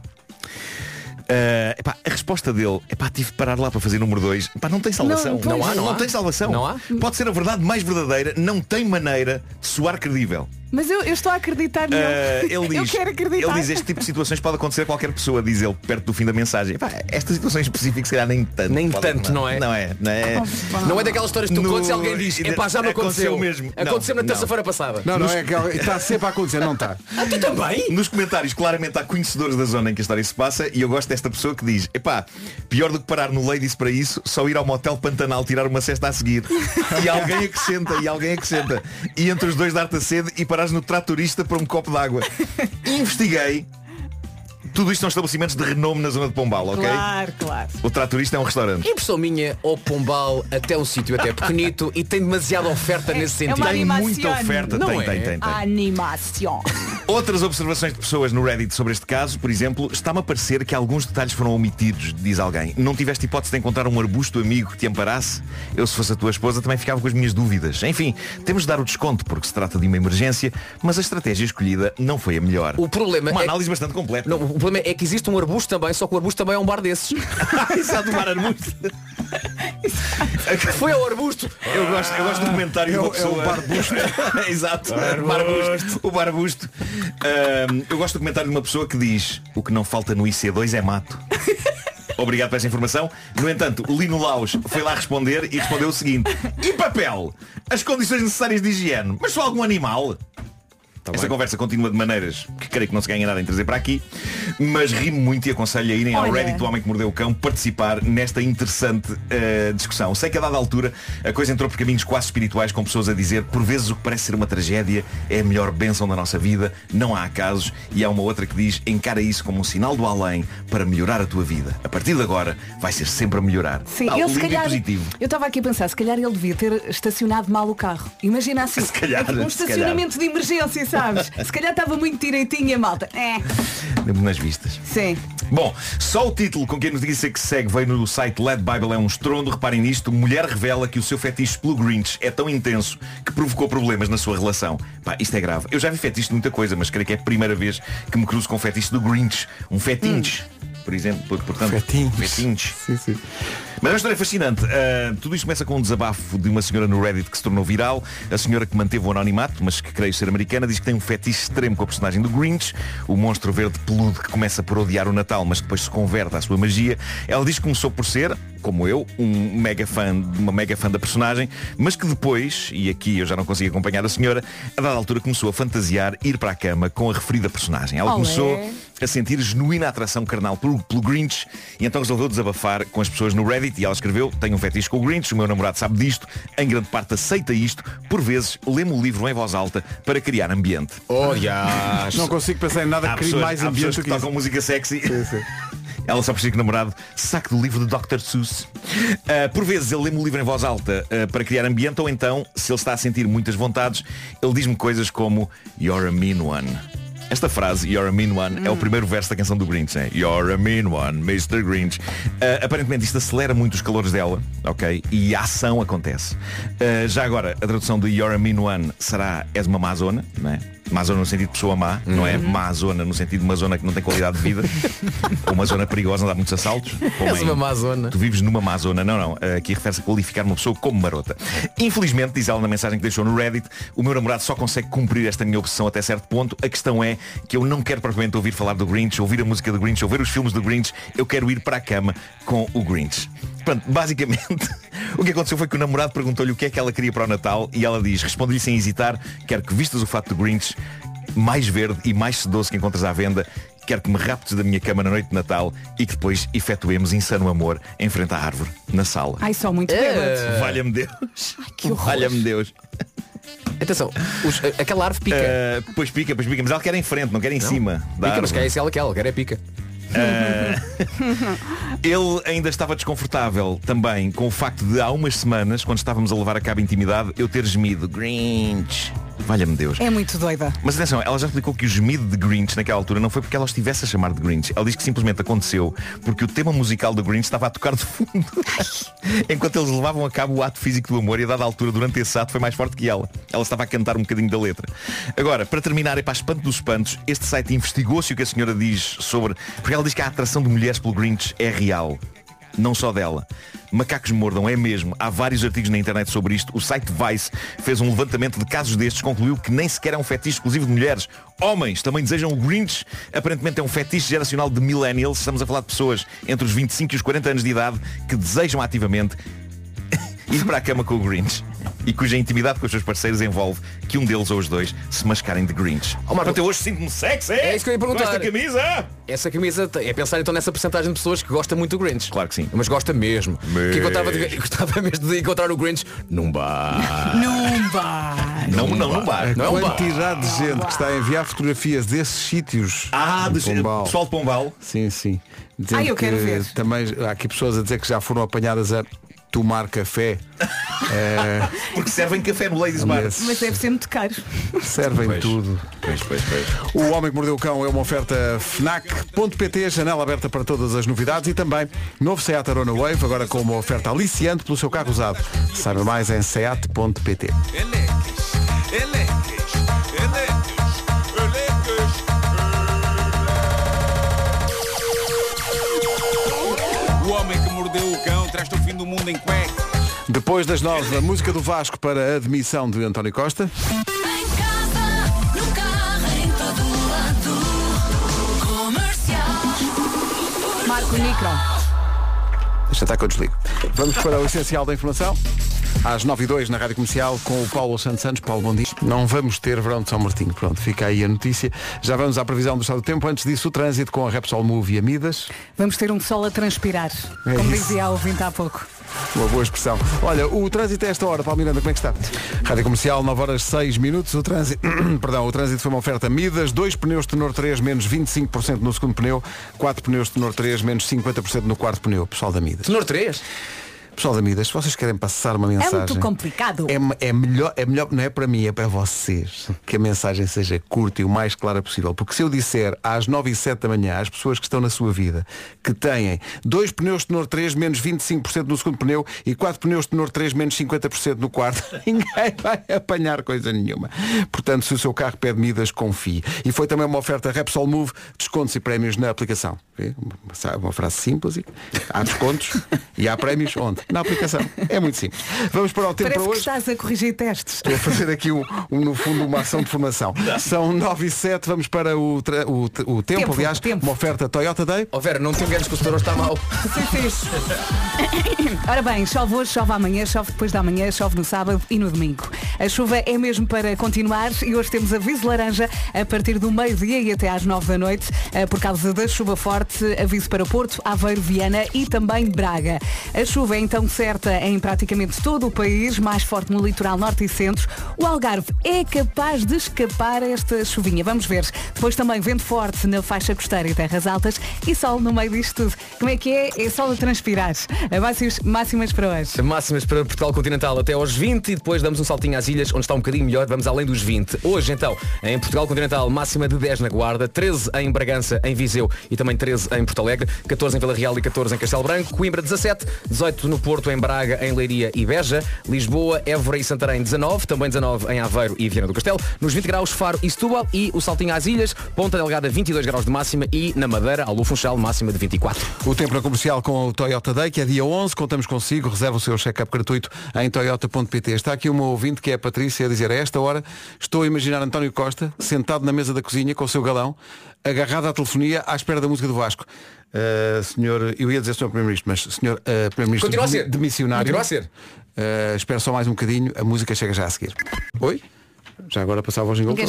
Uh, epá, a resposta dele, epá, tive de parar lá para fazer número 2. Não tem salvação.
Não. Não há,
não há.
tem salvação.
Não há?
Pode ser a verdade mais verdadeira, não tem maneira de soar credível.
Mas eu, eu estou a acreditar nele.
Uh, ele (laughs) diz,
eu quero acreditar.
Ele diz este tipo de situações pode acontecer a qualquer pessoa, diz ele, perto do fim da mensagem. Epá, esta situação em específico se calhar nem tanto.
Nem tanto, não é?
Não é. Não é,
Não é daquelas histórias que tu
No-
contas e alguém diz, epá, já me
Aconteceu
aconteceu.
mesmo. Não,
Aconteceu na
não.
terça-feira passada.
Não, não é que está sempre a acontecer, não está.
Ah, tu também?
Nos comentários, claramente há conhecedores da zona em que a história se passa e eu gosto desta pessoa que diz, epá, pior do que parar no Ladies para isso, só ir ao motel Pantanal tirar uma cesta a seguir. (laughs) E alguém acrescenta, e alguém acrescenta. E entre os dois dar-te a sede e parares no tratorista para um copo d'água. (laughs) Investiguei. Tudo isto são estabelecimentos de renome na zona de Pombal, ok?
Claro, claro.
O tratorista é um restaurante.
Impressão minha, ou Pombal até um sítio até pequenito e tem demasiada oferta nesse
é
sentido.
uma
Tem muita oferta,
Não
tem,
é?
tem, tem, tem.
Animação.
Outras observações de pessoas no Reddit sobre este caso, por exemplo, está-me a parecer que alguns detalhes foram omitidos, diz alguém. Não tiveste hipótese de encontrar um arbusto amigo que te amparasse? Eu, se fosse a tua esposa, também ficava com as minhas dúvidas. Enfim, temos de dar o desconto porque se trata de uma emergência, mas a estratégia escolhida não foi a melhor.
O problema
Uma
é
análise bastante completa.
Não, o problema é que existe um arbusto também, só que o arbusto também é um bar desses. (laughs)
Exato, um bar arbusto.
Foi ao arbusto.
Eu gosto, eu gosto do comentário
É
de
o-
uma pessoa.
é o barbusto. (laughs)
Exato. O barbusto. O barbusto. Ahm, eu gosto do comentário de uma pessoa que diz o que não falta no IC2 é mato. (laughs) Obrigado por essa informação. No entanto, o Lino Laus foi lá responder e respondeu o seguinte. E papel? As condições necessárias de higiene? Mas só algum animal? Esta conversa continua de maneiras que creio que não se ganha nada em trazer para aqui, mas rimo muito e aconselho a irem ao
Olha.
Reddit do Homem que Mordeu o Cão participar nesta interessante eh, discussão. Sei que a dada altura a coisa entrou por caminhos quase espirituais com pessoas a dizer por vezes o que parece ser uma tragédia é a melhor bênção da nossa vida, não há acasos, e há uma outra que diz encara isso como um sinal do além para melhorar a tua vida. A partir de agora vai ser sempre a melhorar.
Sim,
Tal,
ele se calhar.
positivo.
Eu estava aqui a pensar, se calhar ele devia ter estacionado mal o carro. Imagina assim,
Se calhar,
um
se
estacionamento de emergência, sabes? (laughs) se calhar estava muito direitinho a malta. É,
Mesmo nas vistas.
sim.
Bom, só o título com que a notícia que se segue veio no site Led Bible é um estrondo. Reparem nisto, mulher revela que o seu fetiche pelo Grinch é tão intenso que provocou problemas na sua relação. Pá, isto é grave. Eu já vi fetiche de muita coisa, mas creio que é a primeira vez que me cruzo com o fetiche do Grinch. Um fetinche. Por exemplo, por- portanto,
Fetinches.
fetinches.
Sim, sim.
Mas é uma história fascinante. Uh, tudo isto começa com um desabafo de uma senhora no Reddit que se tornou viral. A senhora que manteve o anonimato, mas que creio ser americana, diz que tem um fetiche extremo com a personagem do Grinch, o monstro verde peludo que começa por odiar o Natal, mas que depois se converte à sua magia. Ela diz que começou por ser, como eu, um mega fã, uma mega fã da personagem, mas que depois, e aqui eu já não consigo acompanhar a senhora, a dada altura começou a fantasiar ir para a cama com a referida personagem. Ela
Olé.
começou a sentir genuína atração carnal pelo, pelo Grinch e então resolveu desabafar com as pessoas no Reddit e ela escreveu, tenho um fetiche com o Grinch, o meu namorado sabe disto, em grande parte aceita isto, por vezes lê-me o livro em voz alta para criar ambiente.
Oh, yes.
Não consigo pensar em nada que crie
pessoas,
mais ambiente
que
que
tocam música sexy. (laughs) Ela só precisa que o namorado saque do livro do Dr. Seuss. Ah, por vezes ele lê-me o livro em voz alta ah, para criar ambiente ou então, se ele está a sentir muitas vontades, ele diz-me coisas como You're a mean one. Esta frase, You're a mean one, é o primeiro verso da canção do Grinch. É? You're a mean one, Mr. Grinch. Ah, aparentemente isto acelera muito os calores dela, ok? E a ação acontece. Ah, já agora, a tradução de You're a mean one será És uma má zona, não é? Má zona no sentido de pessoa má, não é? Má zona no sentido de uma zona que não tem qualidade de vida. (laughs) ou uma zona perigosa, onde há muitos assaltos. como
És uma má zona.
Tu vives numa má zona. Não, não. Aqui refere-se a qualificar uma pessoa como marota. Infelizmente, diz ela na mensagem que deixou no Reddit, o meu namorado só consegue cumprir esta minha obsessão até certo ponto. A questão é que eu não quero propriamente ouvir falar do Grinch, ouvir a música do Grinch, ouvir os filmes do Grinch. Eu quero ir para a cama com o Grinch. Pronto, basicamente, (laughs) o que aconteceu foi que o namorado perguntou-lhe o que é que ela queria para o Natal e ela diz, responde-lhe sem hesitar, quero que vistas o fato do Grinch mais verde e mais sedoso que encontras à venda Quero que me raptes da minha cama na noite de Natal e que depois efetuemos insano amor em frente à árvore, na sala.
Ai, só muito
É.
bêbado.
Valha-me Deus.
que horror.
Valha-me Deus.
Atenção, os- aquela árvore pica.
Uh, pois pica, pois pica, mas ela quer em frente, não quer em
Não.
cima.
Pica, mas quer isso ela quer, ela quer é pica.
Ah, ele ainda estava desconfortável também com o facto de há umas semanas, quando estávamos a levar a cabo intimidade, eu ter gemido Grinch. Valha-me Deus.
É muito doida.
Mas atenção, ela já explicou que o gemido de Grinch naquela altura não foi porque ela estivesse a chamar de Grinch. Ela diz que simplesmente aconteceu porque o tema musical do Grinch estava a tocar de fundo. Enquanto eles levavam a cabo o ato físico do amor e a dada altura, durante esse ato, foi mais forte que ela. Ela estava a cantar um bocadinho da letra. Agora, para terminar e para espanto dos espantos, este site investigou-se o que a senhora diz sobre. Porque ela diz que a atração de mulheres pelo Grinch é real. Não só dela. Macacos mordam, é mesmo. Há vários artigos na internet sobre isto. O site Vice fez um levantamento de casos destes, concluiu que nem sequer é um fetiche exclusivo de mulheres. Homens também desejam o Grinch. Aparentemente é um fetiche geracional de millennials. Estamos a falar de pessoas entre os 25 e os 40 anos de idade que desejam ativamente (laughs) ir para a cama com o Grinch e cuja intimidade com os seus parceiros envolve que um deles ou os dois se mascarem de Grinch.
Ó, Marco,
eu hoje sinto-me sexy.
É isso que eu ia perguntar.
Com esta camisa.
Essa camisa é pensar então nessa porcentagem de pessoas que gosta muito do Grinch.
Claro que sim.
Mas gosta mesmo. Que eu gostava, de, (laughs) gostava mesmo de encontrar o Grinch num bar.
Num bar.
Não, não, não bar.
A
Não é bar.
quantidade de gente que está a enviar fotografias desses sítios.
Ah,
em
de
Pombal.
pessoal de Pombal.
Sim, sim.
Ah, eu quero
que
ver.
Também há aqui pessoas a dizer que já foram apanhadas a tomar café. (laughs) Eh,
Porque servem café no Ladies Bar.
nesses-
Mas deve ser muito caro.
servem
Pois.
tudo.
Pois, pois, pois.
O Homem que Mordeu o Cão é uma oferta FNAC.pt, janela aberta para todas as novidades e também novo Seat Arona Wave, agora com uma oferta aliciante pelo seu carro usado. Saiba mais em seat.pt.
mundo em cuecas.
Depois das nove, a música do Vasco para a admissão de António Costa.
Em casa, no carro, em todo lado. Comercial.
Marco Micro.
Deixa estar que eu desligo. Vamos para o essencial da informação. Às 9 e 2 na Rádio Comercial com o Paulo Santos Santos. Paulo, bom dia. Não vamos ter verão de São Martinho. Pronto, fica aí a notícia. Já vamos à previsão do estado do tempo. Antes disso, o trânsito com a Repsol Move e Amidas.
Vamos ter um sol a transpirar.
É
como
isso.
dizia a ouvinte há pouco.
Uma boa expressão. Olha, o trânsito a esta hora, Paulo Miranda, como é que está? Rádio Comercial, 9 horas 6 minutos. O trânsito, (clears throat) perdão, o trânsito foi uma oferta Midas, dois pneus tenor 3, menos 25% no segundo pneu, quatro pneus tenor 3, menos 50% no quarto pneu. Pessoal da Midas.
Tenor 3?
Pessoal da Midas, se vocês querem passar uma
É
mensagem.
muito complicado.
É, é melhor, é melhor, não é para mim, é para vocês que a mensagem seja curta e o mais clara possível. Porque se eu disser às 9 e 7 da manhã às pessoas que estão na sua vida que têm dois pneus tenor 3 menos 25% no segundo pneu e quatro pneus tenor 3 menos 50% no quarto, (laughs) ninguém vai apanhar coisa nenhuma. Portanto, se o seu carro pede medidas, confie. E foi também uma oferta Repsol Move, descontos e prémios na aplicação. Uma frase simples e há descontos e há prémios onde? Na aplicação. É muito simples. Vamos para o tempo
Parece
para
que
hoje.
estás a corrigir testes.
Estou a fazer aqui, um, um, no fundo, uma ação de formação. São 9 e 7, vamos para o, tra- o, te- o tempo,
Tempo,
aliás,
tempo.
uma oferta Toyota Day.
Ó Vera, não te enganes que o setor hoje está mal. (coughs)
Ora bem, chove hoje, chove amanhã, chove depois da manhã, chove no sábado e no domingo. A chuva é mesmo para continuar e hoje temos aviso laranja a partir do meio-dia e até às nove da noite eh, por causa da chuva forte. Aviso para Porto, Aveiro, Viana e também Braga. A chuva é então certa em praticamente todo o país, mais forte no litoral norte e centro. O Algarve é capaz de escapar a esta chuvinha. Vamos ver. Depois também vento forte na faixa costeira e terras altas e sol no meio disto tudo. Como é que é? É sol a transpirar. Máximas, máximas para hoje.
Máximas para Portugal Continental até aos 20 e depois damos um saltinho às ilhas, onde está um bocadinho melhor, vamos além dos 20. Hoje, então, em Portugal Continental, máxima de 10 na Guarda, 13 em Bragança, em Viseu e também 13 em Porto Alegre, 14 em Vila Real e 14 em Castelo Branco, Coimbra 17, 18 no Porto, em Braga, em Leiria e Beja, Lisboa, Évora e Santarém 19, também 19 em Aveiro e Viana do Castelo, nos 20 graus Faro e Setúbal. E o saltinho às ilhas, Ponta Delgada 22 graus de máxima. E na Madeira, ao Funchal, máxima de 24.
O tempo na comercial com o Toyota Day, que é dia 11, contamos consigo, reserva o seu check-up gratuito em toyota.pt. Está aqui uma ouvinte que é a Patrícia a dizer, a esta hora estou a imaginar António Costa sentado na mesa da cozinha com o seu galão, agarrado à telefonia à espera da música do Vasco. Uh, senhor, eu ia dizer senhor Primeiro-Ministro, mas senhor uh, Primeiro-Ministro
Continua a
de,
ser.
de missionário.
Continua a ser.
Uh, espero só mais um bocadinho, a música chega já a seguir. Oi? Já agora passava o jingle.
Ninguém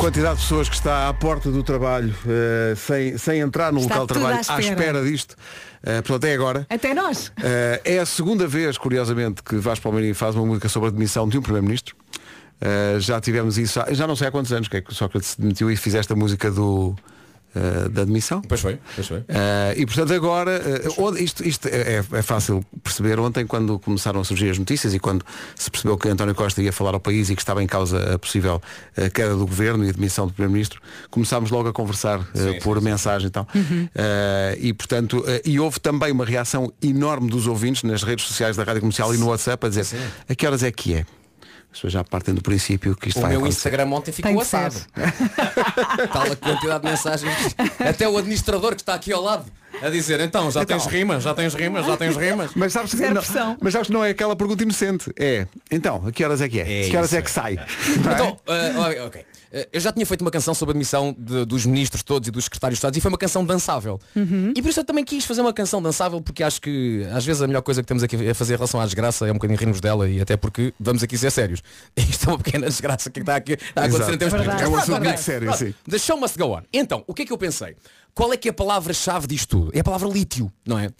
Quantidade de pessoas que está à porta do trabalho eh, sem, sem entrar no
Está
local de trabalho
à
à
espera.
espera disto. Eh, portanto, é agora.
Até nós.
Eh, é a segunda vez, curiosamente, que Vasco Palmeirinho faz uma música sobre a demissão de um Primeiro-Ministro. Eh, já tivemos isso, há- já não sei há quantos anos que é que o Sócrates se demitiu e fizeste a música do, eh, da demissão.
Pois foi, pois foi.
Eh, e portanto agora, onde- isto, isto é, é fácil perceber, ontem quando começaram a surgir as notícias e quando se percebeu que António Costa ia falar ao país e que estava em causa a possível eh, queda do governo e a demissão do Primeiro-Ministro, começámos logo a conversar eh, por mensagem e tal. Eh, e portanto, e houve também uma reação enorme dos ouvintes nas redes sociais da Rádio Comercial e no WhatsApp a dizer a que horas é que é? As pessoas já partem do princípio que isto
O
vai
meu
acontecer.
Instagram ontem ficou
Tem que
assado. (laughs) Tal a quantidade de mensagens. Até o administrador que está aqui ao lado a dizer, então, já tens rimas, já tens rimas, já tens rimas.
Mas sabes, que não,
pressão.
mas sabes que não é aquela pergunta inocente. É, então, a que horas é que é? que horas é que sai? Não é?
Então, ah, ok. Ah, eu já tinha feito uma canção sobre a demissão de- dos ministros todos e dos secretários de Estado e foi uma canção dançável. E por isso eu também quis fazer uma canção dançável porque acho que às vezes a melhor coisa que temos aqui a fazer em relação à desgraça é um bocadinho rirmos dela e até porque vamos aqui ser sérios. (laughs) Isto é uma pequena desgraça que está aqui a acontecer
Exato.
em termos
Verdade.
políticos.
É um assunto
pronto,
muito sério,
Pronto.
sim.
The show must go on. Então, o que é que eu pensei? Qual é que é a palavra-chave disto tudo? É a palavra lítio, não é?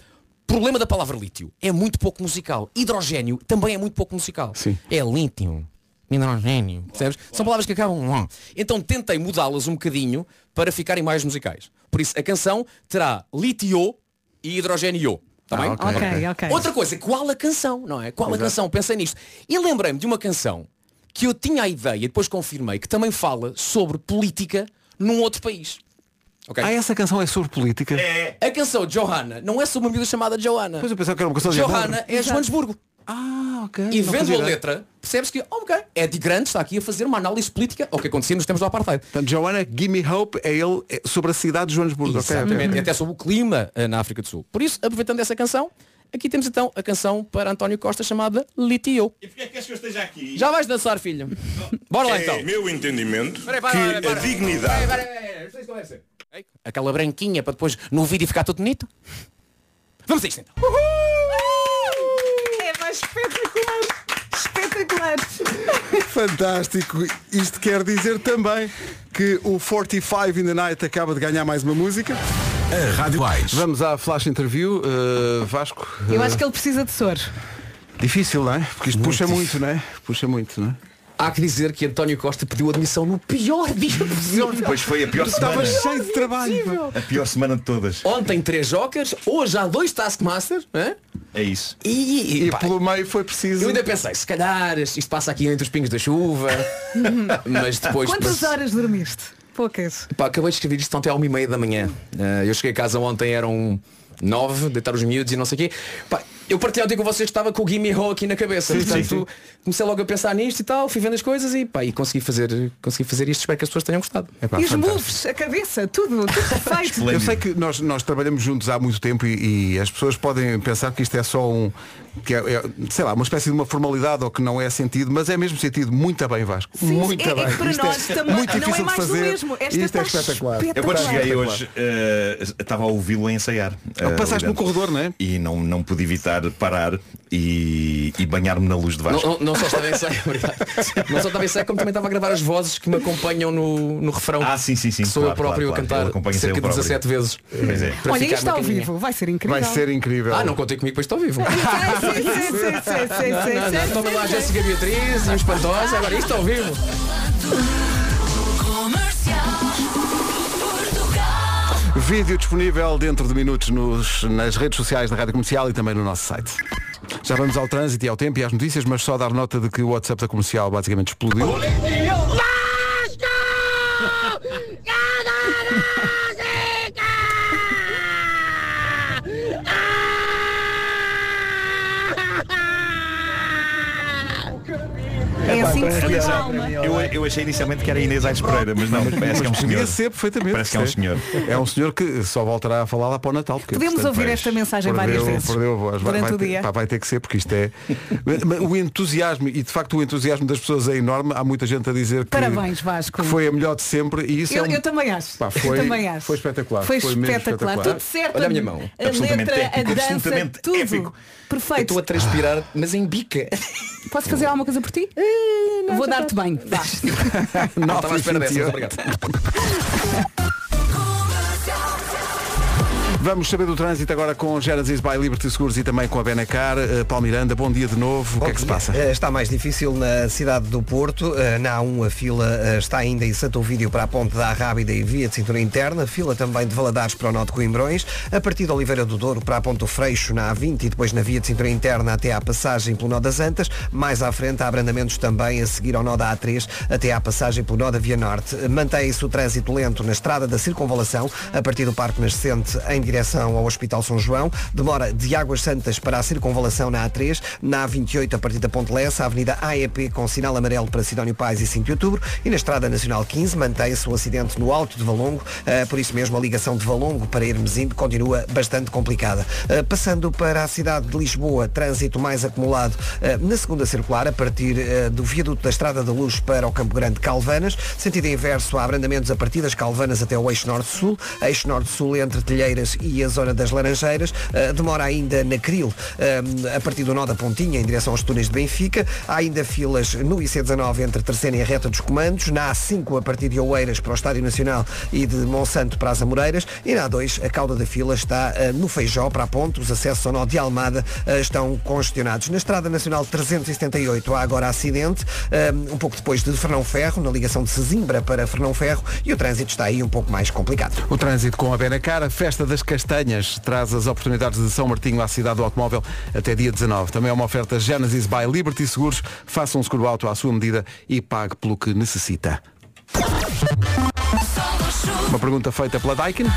Problema da palavra lítio é muito pouco musical. Hidrogênio também é muito pouco musical.
Sim.
É lítio, hidrogênio, percebes? São palavras que acabam. Então tentei mudá-las um bocadinho para ficarem mais musicais. Por isso a canção terá litio e hidrogênio. Está bem?
ok.
Ok, ok.
Outra coisa, qual a canção, não é? Qual a canção? Pensei nisto. E lembrei-me de uma canção que eu tinha a ideia e depois confirmei que também fala sobre política num outro país. Ok?
Ah, essa canção é sobre política?
A canção Johanna não é sobre uma miúda chamada Johanna.
Pois eu pensava que era uma canção de
Johanna é Joanesburgo.
Ah, ok.
E
não
vendo a letra, percebes que, ok, Eddie Grant está aqui a fazer uma análise política ao que acontecia nos tempos do Apartheid.
Portanto, Joanna, Gimme Hope é ele é sobre a cidade de Joanesburgo.
Exatamente, até sobre o clima eh, na África do Sul. Por isso, aproveitando essa canção, aqui temos então a canção para António Costa chamada Litio.
E porquê é que queres que eu esteja aqui?
Já vais dançar, filho? Bora lá então.
É meu entendimento
Peraí, para,
que
para, para.
a dignidade
deve ser. Ei, Aquela branquinha para depois no vídeo ficar tudo bonito. Vamos a isto então.
É mais espetacular.
Fantástico. Isto quer dizer também que o 45 in the Night acaba de ganhar mais uma música.
A Rádio Mais.
Vamos à flash interview. Uh, Vasco.
Eu acho que ele precisa de soro.
Difícil, não é? Porque isto puxa muito, não é? Puxa muito, não é?
Há que dizer que António Costa pediu admissão no pior dia possível.
Pois foi a pior
Estava
semana.
cheio de trabalho.
A pior semana de todas.
Ontem três jokers, hoje há dois Taskmasters. hã?
É isso.
E,
E
pá,
pelo meio foi preciso.
eu ainda pensei, se calhar isto passa aqui entre os pingos da chuva. (laughs) Mas depois.
Quantas horas dormiste? Poucas.
Pá, acabei de escrever isto ontem à uma e meia da manhã. Ah, eu cheguei a casa ontem, eram nove, deitar os miúdos e não sei o quê. Pá, eu partilhei ontem com vocês que estava com o Gimme Ho aqui na cabeça.
Sim,
Portanto,
sim, sim.
comecei logo a pensar nisto e tal, fui vendo as coisas e, pá, e consegui, fazer, consegui fazer isto. Espero que as pessoas tenham gostado.
Epá,
e os moves, a cabeça, tudo, tudo (laughs) perfeito.
Eu sei que nós, nós trabalhamos juntos há muito tempo e, e as pessoas podem pensar que isto é só um que é, é, sei lá, uma espécie de uma formalidade ou que não é sentido, mas é mesmo sentido muito bem Vasco.
Sim,
muito
é- é
bem.
que para
Isto
nós também
muito
não é
difícil de
mais do
fazer.
mesmo. Esta
Isto é espetacular.
Eu quando cheguei hoje eh, estava a ouvi-lo a ensaiar.
Passaste
ali
no corredor, não é?
E não, não pude evitar parar e, e banhar-me na luz de
Não,
Vasco.
não, não só estava em obrigado. Não só estava em como também estava a gravar as vozes que me acompanham no, no refrão.
Ah, sim, sim, sim.
Que sou
claro,
eu próprio
claro,
a
claro.
Cantar cerca de
próprio.
17 vezes.
Pois é.
Olha, isto ao vivo, vai ser incrível.
Vai ser incrível.
Ah, não contei comigo, pois estou vivo. (laughs) Não, não, não, toma lá a. Jéssica Beatriz e o Espantosa, agora isto ao vivo.
Vídeo disponível dentro de minutos nos- nas redes sociais da Rádio Comercial e também no nosso site. Já vamos ao trânsito e ao tempo e às notícias, mas só dar nota de que o WhatsApp da comercial basicamente explodiu.
Eu, eu achei inicialmente que era Inês Aires Pereira, mas não, parece que é um
Podia
senhor.
ser perfeitamente.
Parece que é um senhor.
É um senhor que só voltará a falar lá para o Natal. Porque,
Podemos
portanto,
ouvir esta mensagem várias
perdeu-
vezes
perdeu a voz.
Durante
vai
o dia.
pá, vai ter que ser, porque isto é. O entusiasmo, e de facto o entusiasmo das pessoas é enorme. Há muita gente a dizer que,
Parabéns, Vasco.
que foi a melhor de sempre. E isso
Eu,
é um-
eu também acho.
Pá, foi-
eu também acho.
foi espetacular.
Foi,
Foi mesmo
espetacular.
espetacular.
Tudo certo.
Olha a minha mão.
A
Absolutamente
letra,
épico,
a dança,
absolutamente
tudo.
épico.
Eu
Perfeito.
estou a transpirar, mas em bica.
Posso fazer alguma coisa por ti? Vou dar-te bem. Vá.
Não estava à espera dessas,
9h28.
obrigado. (laughs)
Vamos saber do trânsito agora com Genesis by Liberty Seguros e também com a Benacar. Uh, Paulo Miranda, bom dia de novo. o que é que se passa?
Eh, Está mais difícil na cidade do Porto. Eh, Na A1 a fila eh, está ainda em Santo Ovídio para a ponte da Arrábida e via de cintura interna. Fila também de Valadares para o Nó de Coimbrões. A partir de Oliveira do Douro para a ponte do Freixo na A20 e depois na via de cintura interna até à passagem pelo Nó das Antas. Mais à frente há abrandamentos também a seguir ao Nó da A3 até à passagem pelo Nó da Via Norte. Mantém-se o trânsito lento na estrada da Circunvalação a partir do Parque Nascente em direção ao Hospital São João. Demora de Águas Santas para a Circunvalação na A3, na A28 a partir da Ponte Lessa, a Avenida AEP com sinal amarelo para Sidónio Pais e 5 de Outubro e na Estrada Nacional 15 mantém-se o acidente no Alto de Valongo, eh, por isso mesmo a ligação de Valongo para Hermesinde continua bastante complicada. Eh, Passando para a cidade de Lisboa, trânsito mais acumulado eh, na segunda circular, a partir do viaduto da Estrada da Luz para o Campo Grande Calvanas, sentido inverso há abrandamentos a partir das Calvanas até o eixo Norte-Sul, eixo Norte-Sul entre Telheiras e a zona das Laranjeiras, eh, demora ainda na Cril, eh, a partir do nó da Pontinha, em direção aos túneis de Benfica, há ainda filas no IC19 entre Terceira e a Reta dos Comandos, na A5 a partir de Oeiras para o Estádio Nacional e de Monsanto para as Amoreiras, e na A2 a cauda da fila está eh, no Feijó para a Ponte, os acessos ao nó de Almada eh, estão congestionados. Na Estrada Nacional 378 há agora acidente, eh, um pouco depois de Fernão Ferro, na ligação de Sesimbra para Fernão Ferro, e o trânsito está aí um pouco mais complicado.
O trânsito com a Benacar, a Festa das Castanhas, traz as oportunidades de São Martinho à cidade do automóvel até dia 19. Também é uma oferta Genesis by Liberty Seguros. Faça um seguro auto à sua medida e pague pelo que necessita. Uma pergunta feita pela Daikin.
Uhum,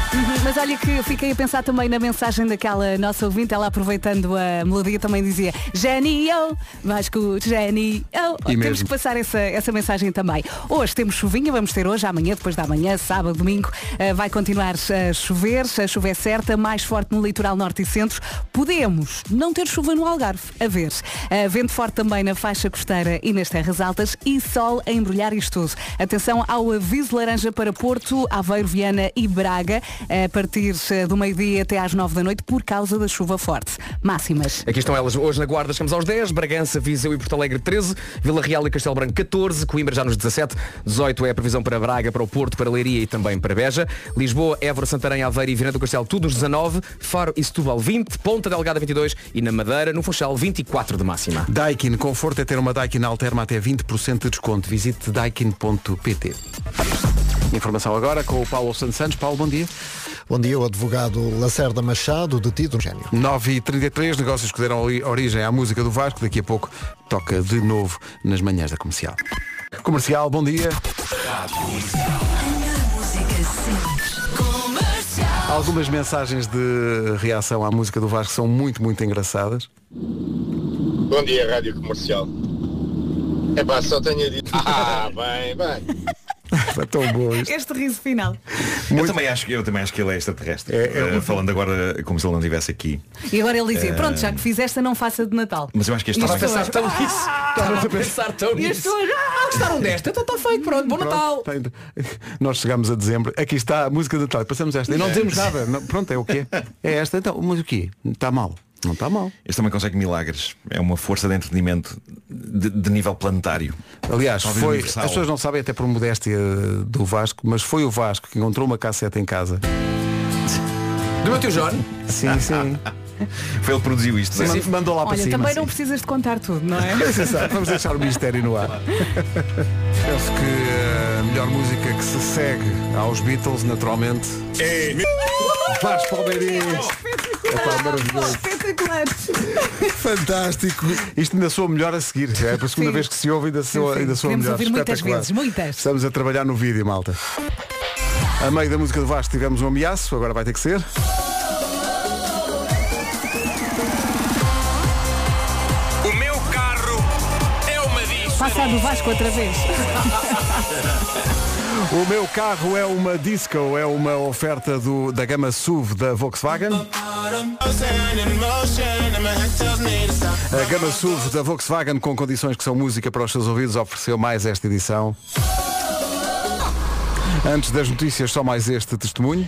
Mas olha que eu fiquei a pensar também na mensagem daquela nossa ouvinte, ela aproveitando a melodia também dizia Genio, Vasco, Genio. Temos
mesmo.
que passar essa, essa mensagem também. Hoje temos chuvinha, vamos ter hoje, amanhã, depois da manhã, sábado, domingo, eh, vai continuar a chover, a chuva é certa, mais forte no litoral norte e centro. Podemos não ter chuva no Algarve, a ver. Eh, vento forte também na faixa costeira e nas terras altas e sol a embrulhar isto tudo. Atenção ao aviso laranja para Porto, Aveiro, Viana e Braga, a partir eh, do meio-dia até às nove da noite, por causa da chuva forte. Máximas.
Aqui estão elas. Hoje na Guarda chegamos aos 10, Bragança, Viseu e Porto Alegre 13, Vila Real e Castelo Branco 14, Coimbra já nos 17, 18 é a previsão para Braga, para o Porto, para Leiria e também para Beja, Lisboa, Évora, Santarém, Aveiro e Viana do Castelo tudo nos 19, Faro e Setúbal 20, Ponta Delgada 22 e na Madeira, no Funchal 24 de máxima.
Daikin, conforto é ter uma Daikin Alterma até 20% de desconto. Visite daikin.pt. Informação agora com o Paulo Santos Santos. Paulo, bom dia.
Bom dia, o advogado Lacerda Machado, detido no gênio.
9h33, negócios que deram ori- origem à música do Vasco. Daqui a pouco toca de novo nas manhãs da comercial. Comercial, bom dia. Algumas mensagens de reação à música do Vasco são muito, muito engraçadas.
Bom dia, Rádio Comercial. É pá, só tenho a dizer. (laughs) Ah, bem, bem.
Foi (laughs) tão bom isto.
Este riso final.
Eu, também acho, que- eu também acho que ele é extraterrestre. Eh, falando agora como se ele não estivesse aqui.
E agora ele dizia,
Eh,
pronto, já que fiz esta, não faça de Natal.
Mas eu acho que este
E as
está
pessoas,
tão nisso. Estava a pensar tão
E as
nisso.
pessoas, ah,
Gostaram desta? Então está feito, pronto, bom Natal.
Tem- Nós chegamos a dezembro, aqui está a música de Natal, passamos esta e não dizemos nada. Não- pronto, é o quê? (laughs) É esta, então, mas o quê? Está mal. Não está mal.
Este também consegue milagres. É uma força de entretenimento de, de nível planetário.
Aliás,
Talvez
foi,
universal.
as pessoas não sabem até por modéstia do Vasco, mas foi o Vasco que encontrou uma cassete em casa.
Do meu tio John?
Sim, sim. (laughs)
Foi ele que produziu isto.
Sim,
é?
sim. Mandou lá para
Olha,
cima.
também
sim.
não precisas de contar tudo, não é? (laughs)
Vamos deixar o mistério no ar. (laughs) Penso que a melhor música que se segue aos Beatles, naturalmente,
É.
Vasco Palmeirense. Epá, maravilhoso.
Espetacular.
Fantástico. Isto ainda soa melhor a seguir. É a segunda
Sim.
vez que se ouve ainda soa,
Sim, sim.
ainda soa
Podemos
melhor.
ouvir muitas vezes, muitas.
Estamos a trabalhar no vídeo, malta. A meio da música do Vasco tivemos um ameaço, agora vai ter que ser.
O meu carro é uma disco.
Passa a do Vasco outra vez. (laughs)
O meu carro é uma disco, é uma oferta do, da gama SUV da Volkswagen. A gama SUV da Volkswagen com condições que são música para os seus ouvidos ofereceu mais esta edição. Antes das notícias, só mais este testemunho.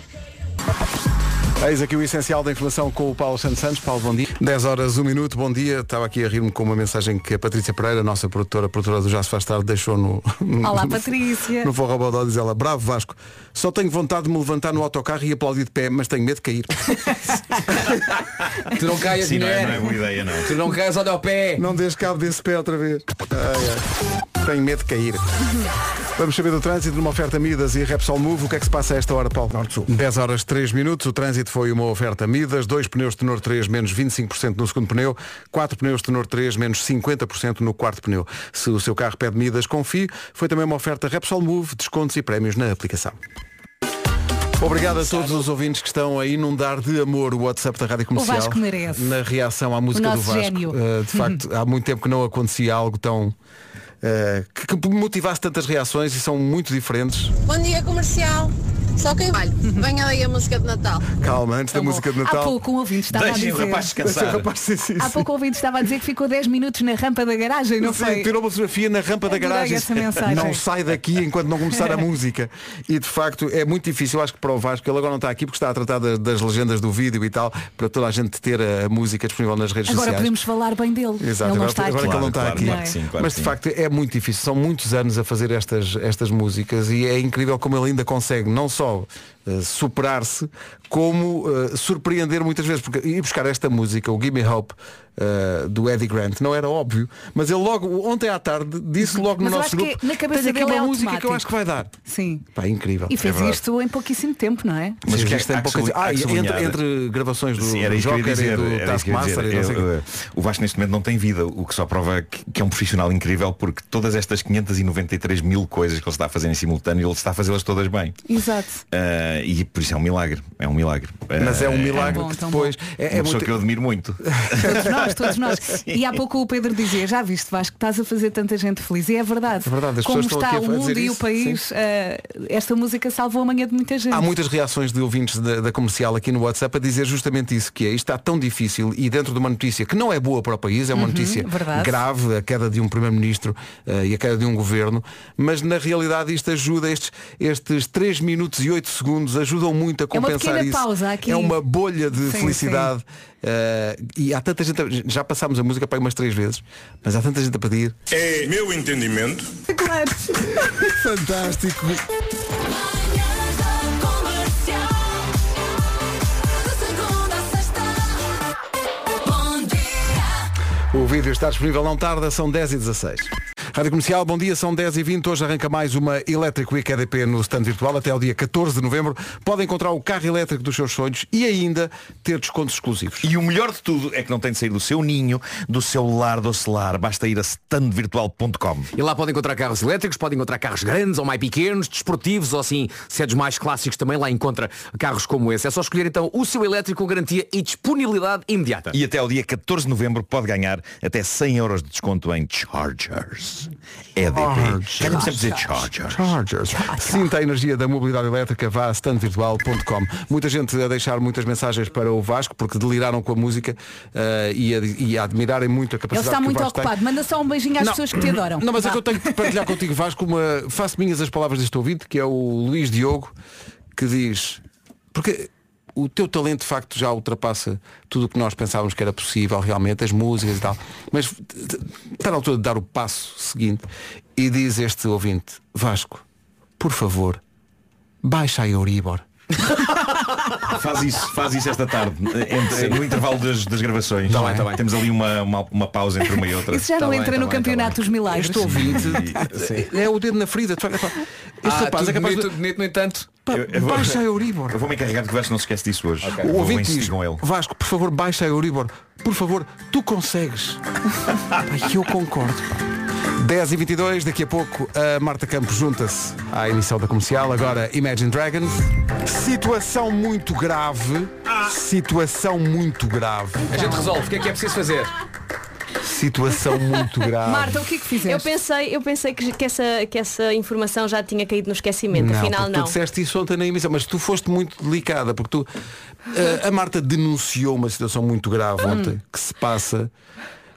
Eis aqui o essencial da informação com o Paulo Santos Santos. Paulo, bom dia. 10 horas, 1 minuto, bom dia. Estava aqui a rir-me com uma mensagem que a Patrícia Pereira, nossa produtora, produtora do Já se faz tarde, deixou no.
Olá, (laughs) (laughs) Patrícia.
No Forró Bodó, diz ela, bravo Vasco, só tenho vontade de me levantar no autocarro e aplaudir de pé, mas tenho medo de cair. (laughs)
Tu não caias,
Sim, não é, não é boa ideia, não.
Tu não caias, olha ao pé.
Não des cabo desse pé outra vez. Ai, ai. Tenho medo de cair. Vamos saber do trânsito numa oferta Midas e Repsol Move. O que é que se passa a esta hora, Paulo? Norte-Sul. 10 horas 3 minutos. O trânsito foi uma oferta Midas. Dois pneus tenor 3 menos 25% no segundo pneu. Quatro pneus tenor 3 menos 50% no quarto pneu. Se o seu carro pede Midas, confie. Foi também uma oferta Repsol Move. Descontos e prémios na aplicação. Obrigado a todos os ouvintes que estão a inundar de amor o WhatsApp da Rádio Comercial.
Vasco merece.
Na reação à música
O
do Vasco.
gênio.
Uh, de facto, há muito tempo que não acontecia algo tão. uh, que, que motivasse tantas reações e são muito diferentes.
Bom dia comercial. Só quem vale. Venha aí a música de Natal.
Calma, antes da
Tá bom.
música de
Há
Natal.
pouco um ouvinte estava a dizer.
o rapaz descansar.
O rapaz- sim, sim,
Há pouco o ouvinte estava a dizer que ficou 10 minutos na rampa da garagem, não
Sim,
foi?
tirou uma fotografia na rampa da garagem. Não sai daqui enquanto não começar a música. E de facto é muito difícil, acho que para o Vasco, ele agora não está aqui porque está a tratar das, das legendas do vídeo e tal, para toda a gente ter a música disponível nas redes
Agora
sociais.
podemos falar bem dele.
Exato,
ele não
agora,
está
agora
aqui.
que ele não está
Claro,
aqui.
claro que sim, claro
Mas de
sim.
facto é muito difícil. São muitos anos a fazer estas, estas músicas e é incrível como ele ainda consegue não só eh, superar-se, como eh, surpreender muitas vezes. Porque ir buscar esta música, o Gimme Hope, eh, do Eddie Grant, não era óbvio, mas ele logo, ontem à tarde, disse logo no
Mas eu
nosso grupo,
que na cabeça
"Tenho aqui uma
é
música que eu
automático."
acho que vai dar.
Sim.
Pá, incrível.
E fez
É
isto em pouquíssimo tempo, não é?
Mas
Mas
que isto tem pouca
sub- há
ah, entre, entre gravações do,
Sim, era
do Joker
dizer.
e do Taskmaster o
eh, o Vasco neste momento não tem vida, o que só prova que, que é um profissional incrível porque todas estas 593 mil coisas que ele está a fazer em simultâneo, ele está a fazê-las todas bem.
Exato.
Eh, e por isso é um milagre. É um milagre.
Mas é um milagre
bom,
que
tão
depois é, é
uma pessoa
muito...
que eu admiro muito. (laughs) (laughs)
nós, todos nós. (laughs) E há pouco o Pedro dizia, já viste Vasco, estás a fazer tanta gente feliz. E é verdade.
É verdade,
Como está o mundo e o
isso,
país, eh, esta música salvou a manhã de muita gente.
Há muitas reações de ouvintes da, da comercial aqui no WhatsApp a dizer justamente isso, que é isto está tão difícil e dentro de uma notícia que não é boa para o país, é uma
Uhum,
notícia
verdade.
grave, a queda de um primeiro-ministro eh, e a queda de um governo, mas na realidade isto ajuda, estes, estes 3 minutos e 8 segundos ajudam muito a
É
compensar
pequena
isso.
pausa aqui.
É uma bolha de
Sim,
felicidade. Eh, e há tanta gente, a- já passámos a música para aí umas três vezes, mas há tanta gente a pedir.
É meu entendimento.
Claro. (laughs)
Fantástico. O vídeo está disponível não tarda, são 10 e 16. Rádio Comercial, bom dia, são 10 e 20 Hoje arranca mais uma Electric Week EDP no stand virtual até ao dia 14 de novembro. Pode encontrar o carro elétrico dos seus sonhos e ainda ter descontos exclusivos.
E o melhor de tudo é que não tem de sair do seu ninho, do seu lar docelar. Basta ir a standvirtual.com.
E lá podem encontrar carros elétricos, podem encontrar carros grandes ou mais pequenos, desportivos ou assim, se é mais clássicos também lá encontra carros como esse. É só escolher então o seu elétrico com garantia e disponibilidade imediata.
E até ao dia 14 de novembro pode ganhar até 100 euros de desconto em Chargers. EDP. Querem sempre dizer Chargers.
Chargers. Sinta a energia da mobilidade elétrica, vá a standvirtual.com. Muita gente a deixar muitas mensagens para o Vasco porque deliraram com a música eh, e, a, e a admirarem muito a
Ele
capacidade
está
que o
muito
Vasco tem.
ocupado. Manda só um beijinho às
Não.
pessoas que te adoram.
Não, mas é
Vá.
que eu tenho que partilhar contigo, Vasco, uma... faço minhas as palavras deste ouvinte, que é o Luís Diogo, que diz, porque o teu talento de facto já ultrapassa tudo o que nós pensávamos que era possível realmente, as músicas e tal, mas está na altura de dar o passo seguinte e diz este ouvinte, Vasco, por favor, baixa a Euribor. (laughs)
Faz isso, faz isso esta tarde, entre- no intervalo das, das gravações.
Tá bem, tá bem.
Temos ali uma, uma, uma pausa entre uma e outra.
Isso já não
Tá bem,
entra
tá
no
bem, tá
campeonato dos milagres.
Este ouvinte (laughs) é o dedo na ferida. epá, Este
Ah,
rapaz é capaz
bonito,
de...
bonito, no entanto.
Pá,
Eu- eu vou-
baixa a Euribor.
Eu vou-me encarregar de que o Vasco não se esquece disso hoje.
O
Vou
ouvinte diz,
com ele.
Vasco, por favor, baixa a Euribor. Por favor, tu consegues. (laughs) Ai, eu concordo. 10 e 22 daqui a pouco a Marta Campos junta-se à emissão da comercial. Agora Imagine Dragons. Situação muito grave. Situação muito grave.
A gente resolve. O que é que é preciso fazer?
Situação muito (laughs) grave.
Marta, o que é que
Eu
fizeste?
pensei, eu pensei que, que essa, que essa informação já tinha caído no esquecimento,
Não,
afinal
porque
não.
tu disseste isso ontem na emissão, mas tu foste muito delicada, porque tu. eh, a Marta denunciou uma situação muito grave ontem que se passa.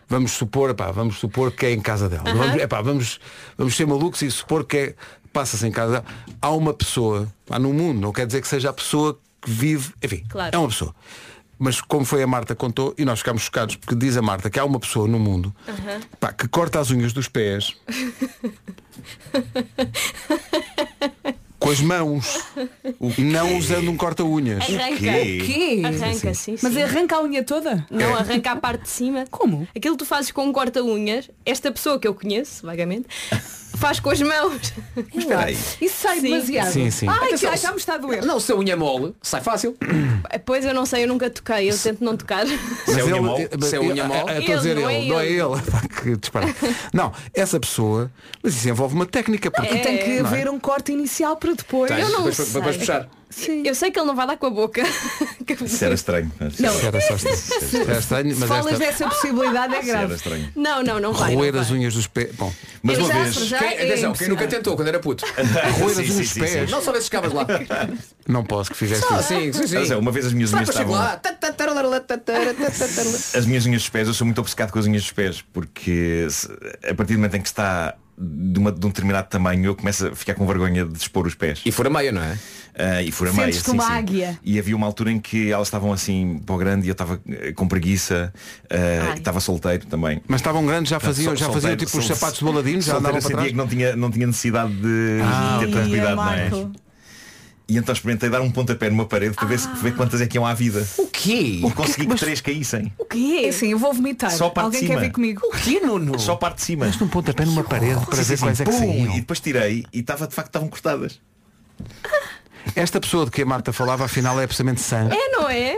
Vamos supor, epá, vamos supor que é em casa dela. Vamos, epá, vamos, vamos ser malucos e supor que é, passa-se em casa dela. Há uma pessoa, há no mundo, não quer dizer que seja a pessoa que vive, enfim,
Claro.
é uma pessoa. mas como foi a Marta contou, e nós ficámos chocados, porque diz a Marta que há uma pessoa no mundo pá, que corta as unhas dos pés (laughs) com as mãos, não usando um corta-unhas.
Arranca.
O quê?
Arranca, sim, sim.
Mas arranca a unha toda?
Não, arranca a parte de cima.
Como?
Aquilo que tu fazes com um corta-unhas, esta pessoa que eu conheço, vagamente, faz com as mãos. (laughs)
Espera aí.
Isso sai
Sim.
demasiado.
Sim, sim.
Ai, que
Atenção,
ai, já me está a doer.
Não, se a unha é mole, sai fácil. (clears throat)
Pois eu não sei, eu nunca toquei, eu tento não tocar. (laughs)
Se é unha mole, se é unha mole.
eh, eh, estou a dizer
Ele, é
não é
ele. (laughs)
Pá, que disparate. Não, essa pessoa, mas isso envolve uma técnica, porque
E tem que
é?
haver um corte inicial para depois.
Tens,
Eu não
depois,
sei.
depois puxar.
Eu sei que ele não vai dar com a boca. (laughs)
Isso era estranho.
Não.
Era só estranho. (laughs) Era estranho,
Se
mas
falas
esta
dessa possibilidade é
era
grave.
estranho.
Não, não, não vai.
roer
não
as
vai.
unhas dos pés. Bom,
Mas uma vez.
já-
Quem,
é
atenção, quem nunca tentou quando era puto. (laughs)
roer
Sim,
as
sim,
unhas dos
sim,
pés.
Não só vezes chegavas lá.
Não posso que fizeste
Ah,
isso.
sim, sim, sim.
Mas é, uma vez as minhas unhas estavam.
lá.
As minhas unhas dos pés, eu sou muito obcecado com as unhas dos pés, porque a partir do momento em que está de, uma- de um determinado tamanho, eu começo a ficar com vergonha de expor os pés.
E fura meia, não é?
Ah, e fura meia.
Sentes-te
sim,
uma
sim.
águia.
E havia uma altura em que elas estavam assim para o grande e eu estava eh, com preguiça, ah,
Ai.
estava solteiro também.
Mas estavam grandes, já faziam, já faziam tipo os sapatos de boladinho, já andavam para trás.
que não tinha, não tinha necessidade de,
Ah,
ter tanto cuidado, não é? E então experimentei dar um pontapé numa parede para ver, se, para ver quantas é que iam à vida.
O quê?
E consegui que três caíssem.
O quê? É assim, eu vou vomitar.
Só parte
Alguém
de
quer
cima.
vir comigo?
O quê, Nuno?
Só parte de cima.
Mas num pontapé numa parede para
Sim,
ver
sim,
quais é que saíam.
E depois tirei e estava de facto estavam cortadas.
Esta pessoa de que a Marta falava afinal é absolutamente sã.
É, não é?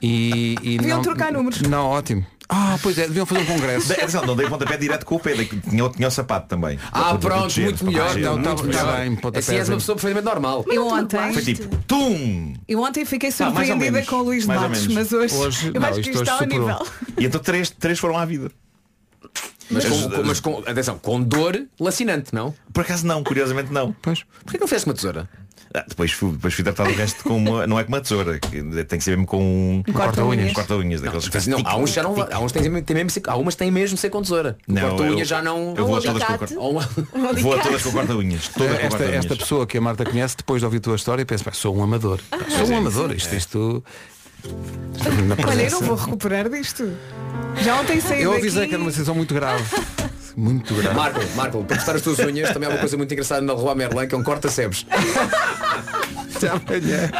E, e
Deviam
não,
trocar números.
Não, ótimo. Ah, pois é, deviam fazer um congresso.
De- atenção, não dei pontapé direto com o pé, tinha, tinha o sapato também.
Ah,
Para
pronto,
proteger,
muito melhor. Não,
Não,
muito
tá- tá
melhor.
bem, pontapés
Assim és uma pessoa perfeitamente normal.
Eu ontem,
Foi tipo, tum!
eu ontem fiquei
Ah,
surpreendida
menos,
com o Luís de Matos, mas hoje,
Hoje-
eu
não,
acho que
isto
está ao nível.
E então três, três foram à vida.
Mas,
Mas-
com, mas com, atenção, com dor lacinante, não?
Por acaso não, curiosamente não.
Pois.
Porquê que não fizeste uma tesoura?
Ah, depois, fui, depois fui tratado o resto com uma, não é com uma tesoura, tem que ser mesmo com um
corta-unhas.
um corta-unhas daqueles que
Não,
tic,
há uns já não há uns têm, têm mesmo, há umas têm mesmo ser com tesoura.
Não,
Corta
eu-
unha já não.
eu vou a todas com corta-
uma-
Vou a todas com corta-unhas. Todas com
Esta,
corta-unhas.
esta pessoa que a Marta conhece, depois de ouvir a tua história, pensa, "Pá, sou um amador. Pá, sou um amador. Isto, isto.
Olha, eu não (laughs) vou recuperar disto. Já ontem saí
Eu
daqui...
avisei que era uma decisão muito grave. (laughs) Muito grave.
Marco, Marco, para cortar as tuas unhas também há uma coisa muito engraçada na Rua Merlin que é um corta-sebes.
Até amanhã.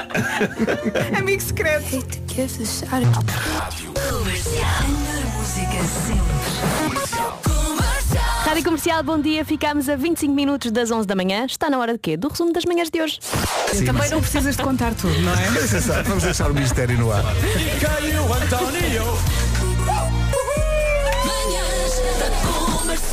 Amigo secreto.
Rádio Comercial, bom dia. Ficámos a 25 minutos das 11 da manhã. Está na hora de quê? Do resumo das manhãs de hoje.
Também não precisas de contar tudo, não é?
Vamos deixar- Vamos deixar o mistério no ar.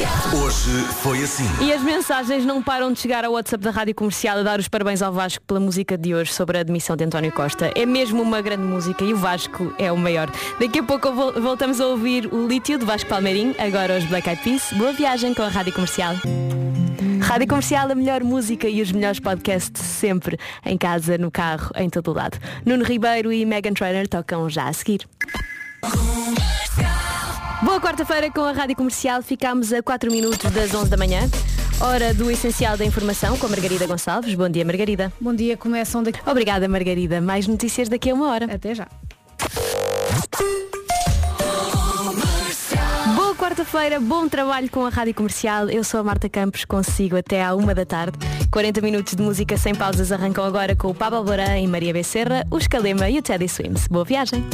Hoje foi assim.
E as mensagens não param de chegar ao WhatsApp da Rádio Comercial a dar os parabéns ao Vasco pela música de hoje sobre a admissão de António Costa. É mesmo uma grande música e o Vasco é o maior. Daqui a pouco vol- voltamos a ouvir o Lítio de Vasco Palmeirim, agora os Black Eyed Peas. Boa viagem com a Rádio Comercial. Rádio Comercial, a melhor música e os melhores podcasts sempre, em casa, no carro, em todo o lado. Nuno Ribeiro e Megan Trainor tocam já a seguir. Boa quarta-feira com a Rádio Comercial. Ficámos a 4 minutos das 11 da manhã. Hora do essencial da informação com a Margarida Gonçalves. Bom dia, Margarida.
Bom dia, começam daqui.
Obrigada, Margarida. Mais notícias daqui a uma hora.
Até já.
Boa quarta-feira, bom trabalho com a Rádio Comercial. Eu sou a Marta Campos, consigo até à uma da tarde. 40 minutos de música sem pausas arrancam agora com o Pablo Alborã e Maria Becerra, o Escalema e o Teddy Swims. Boa viagem.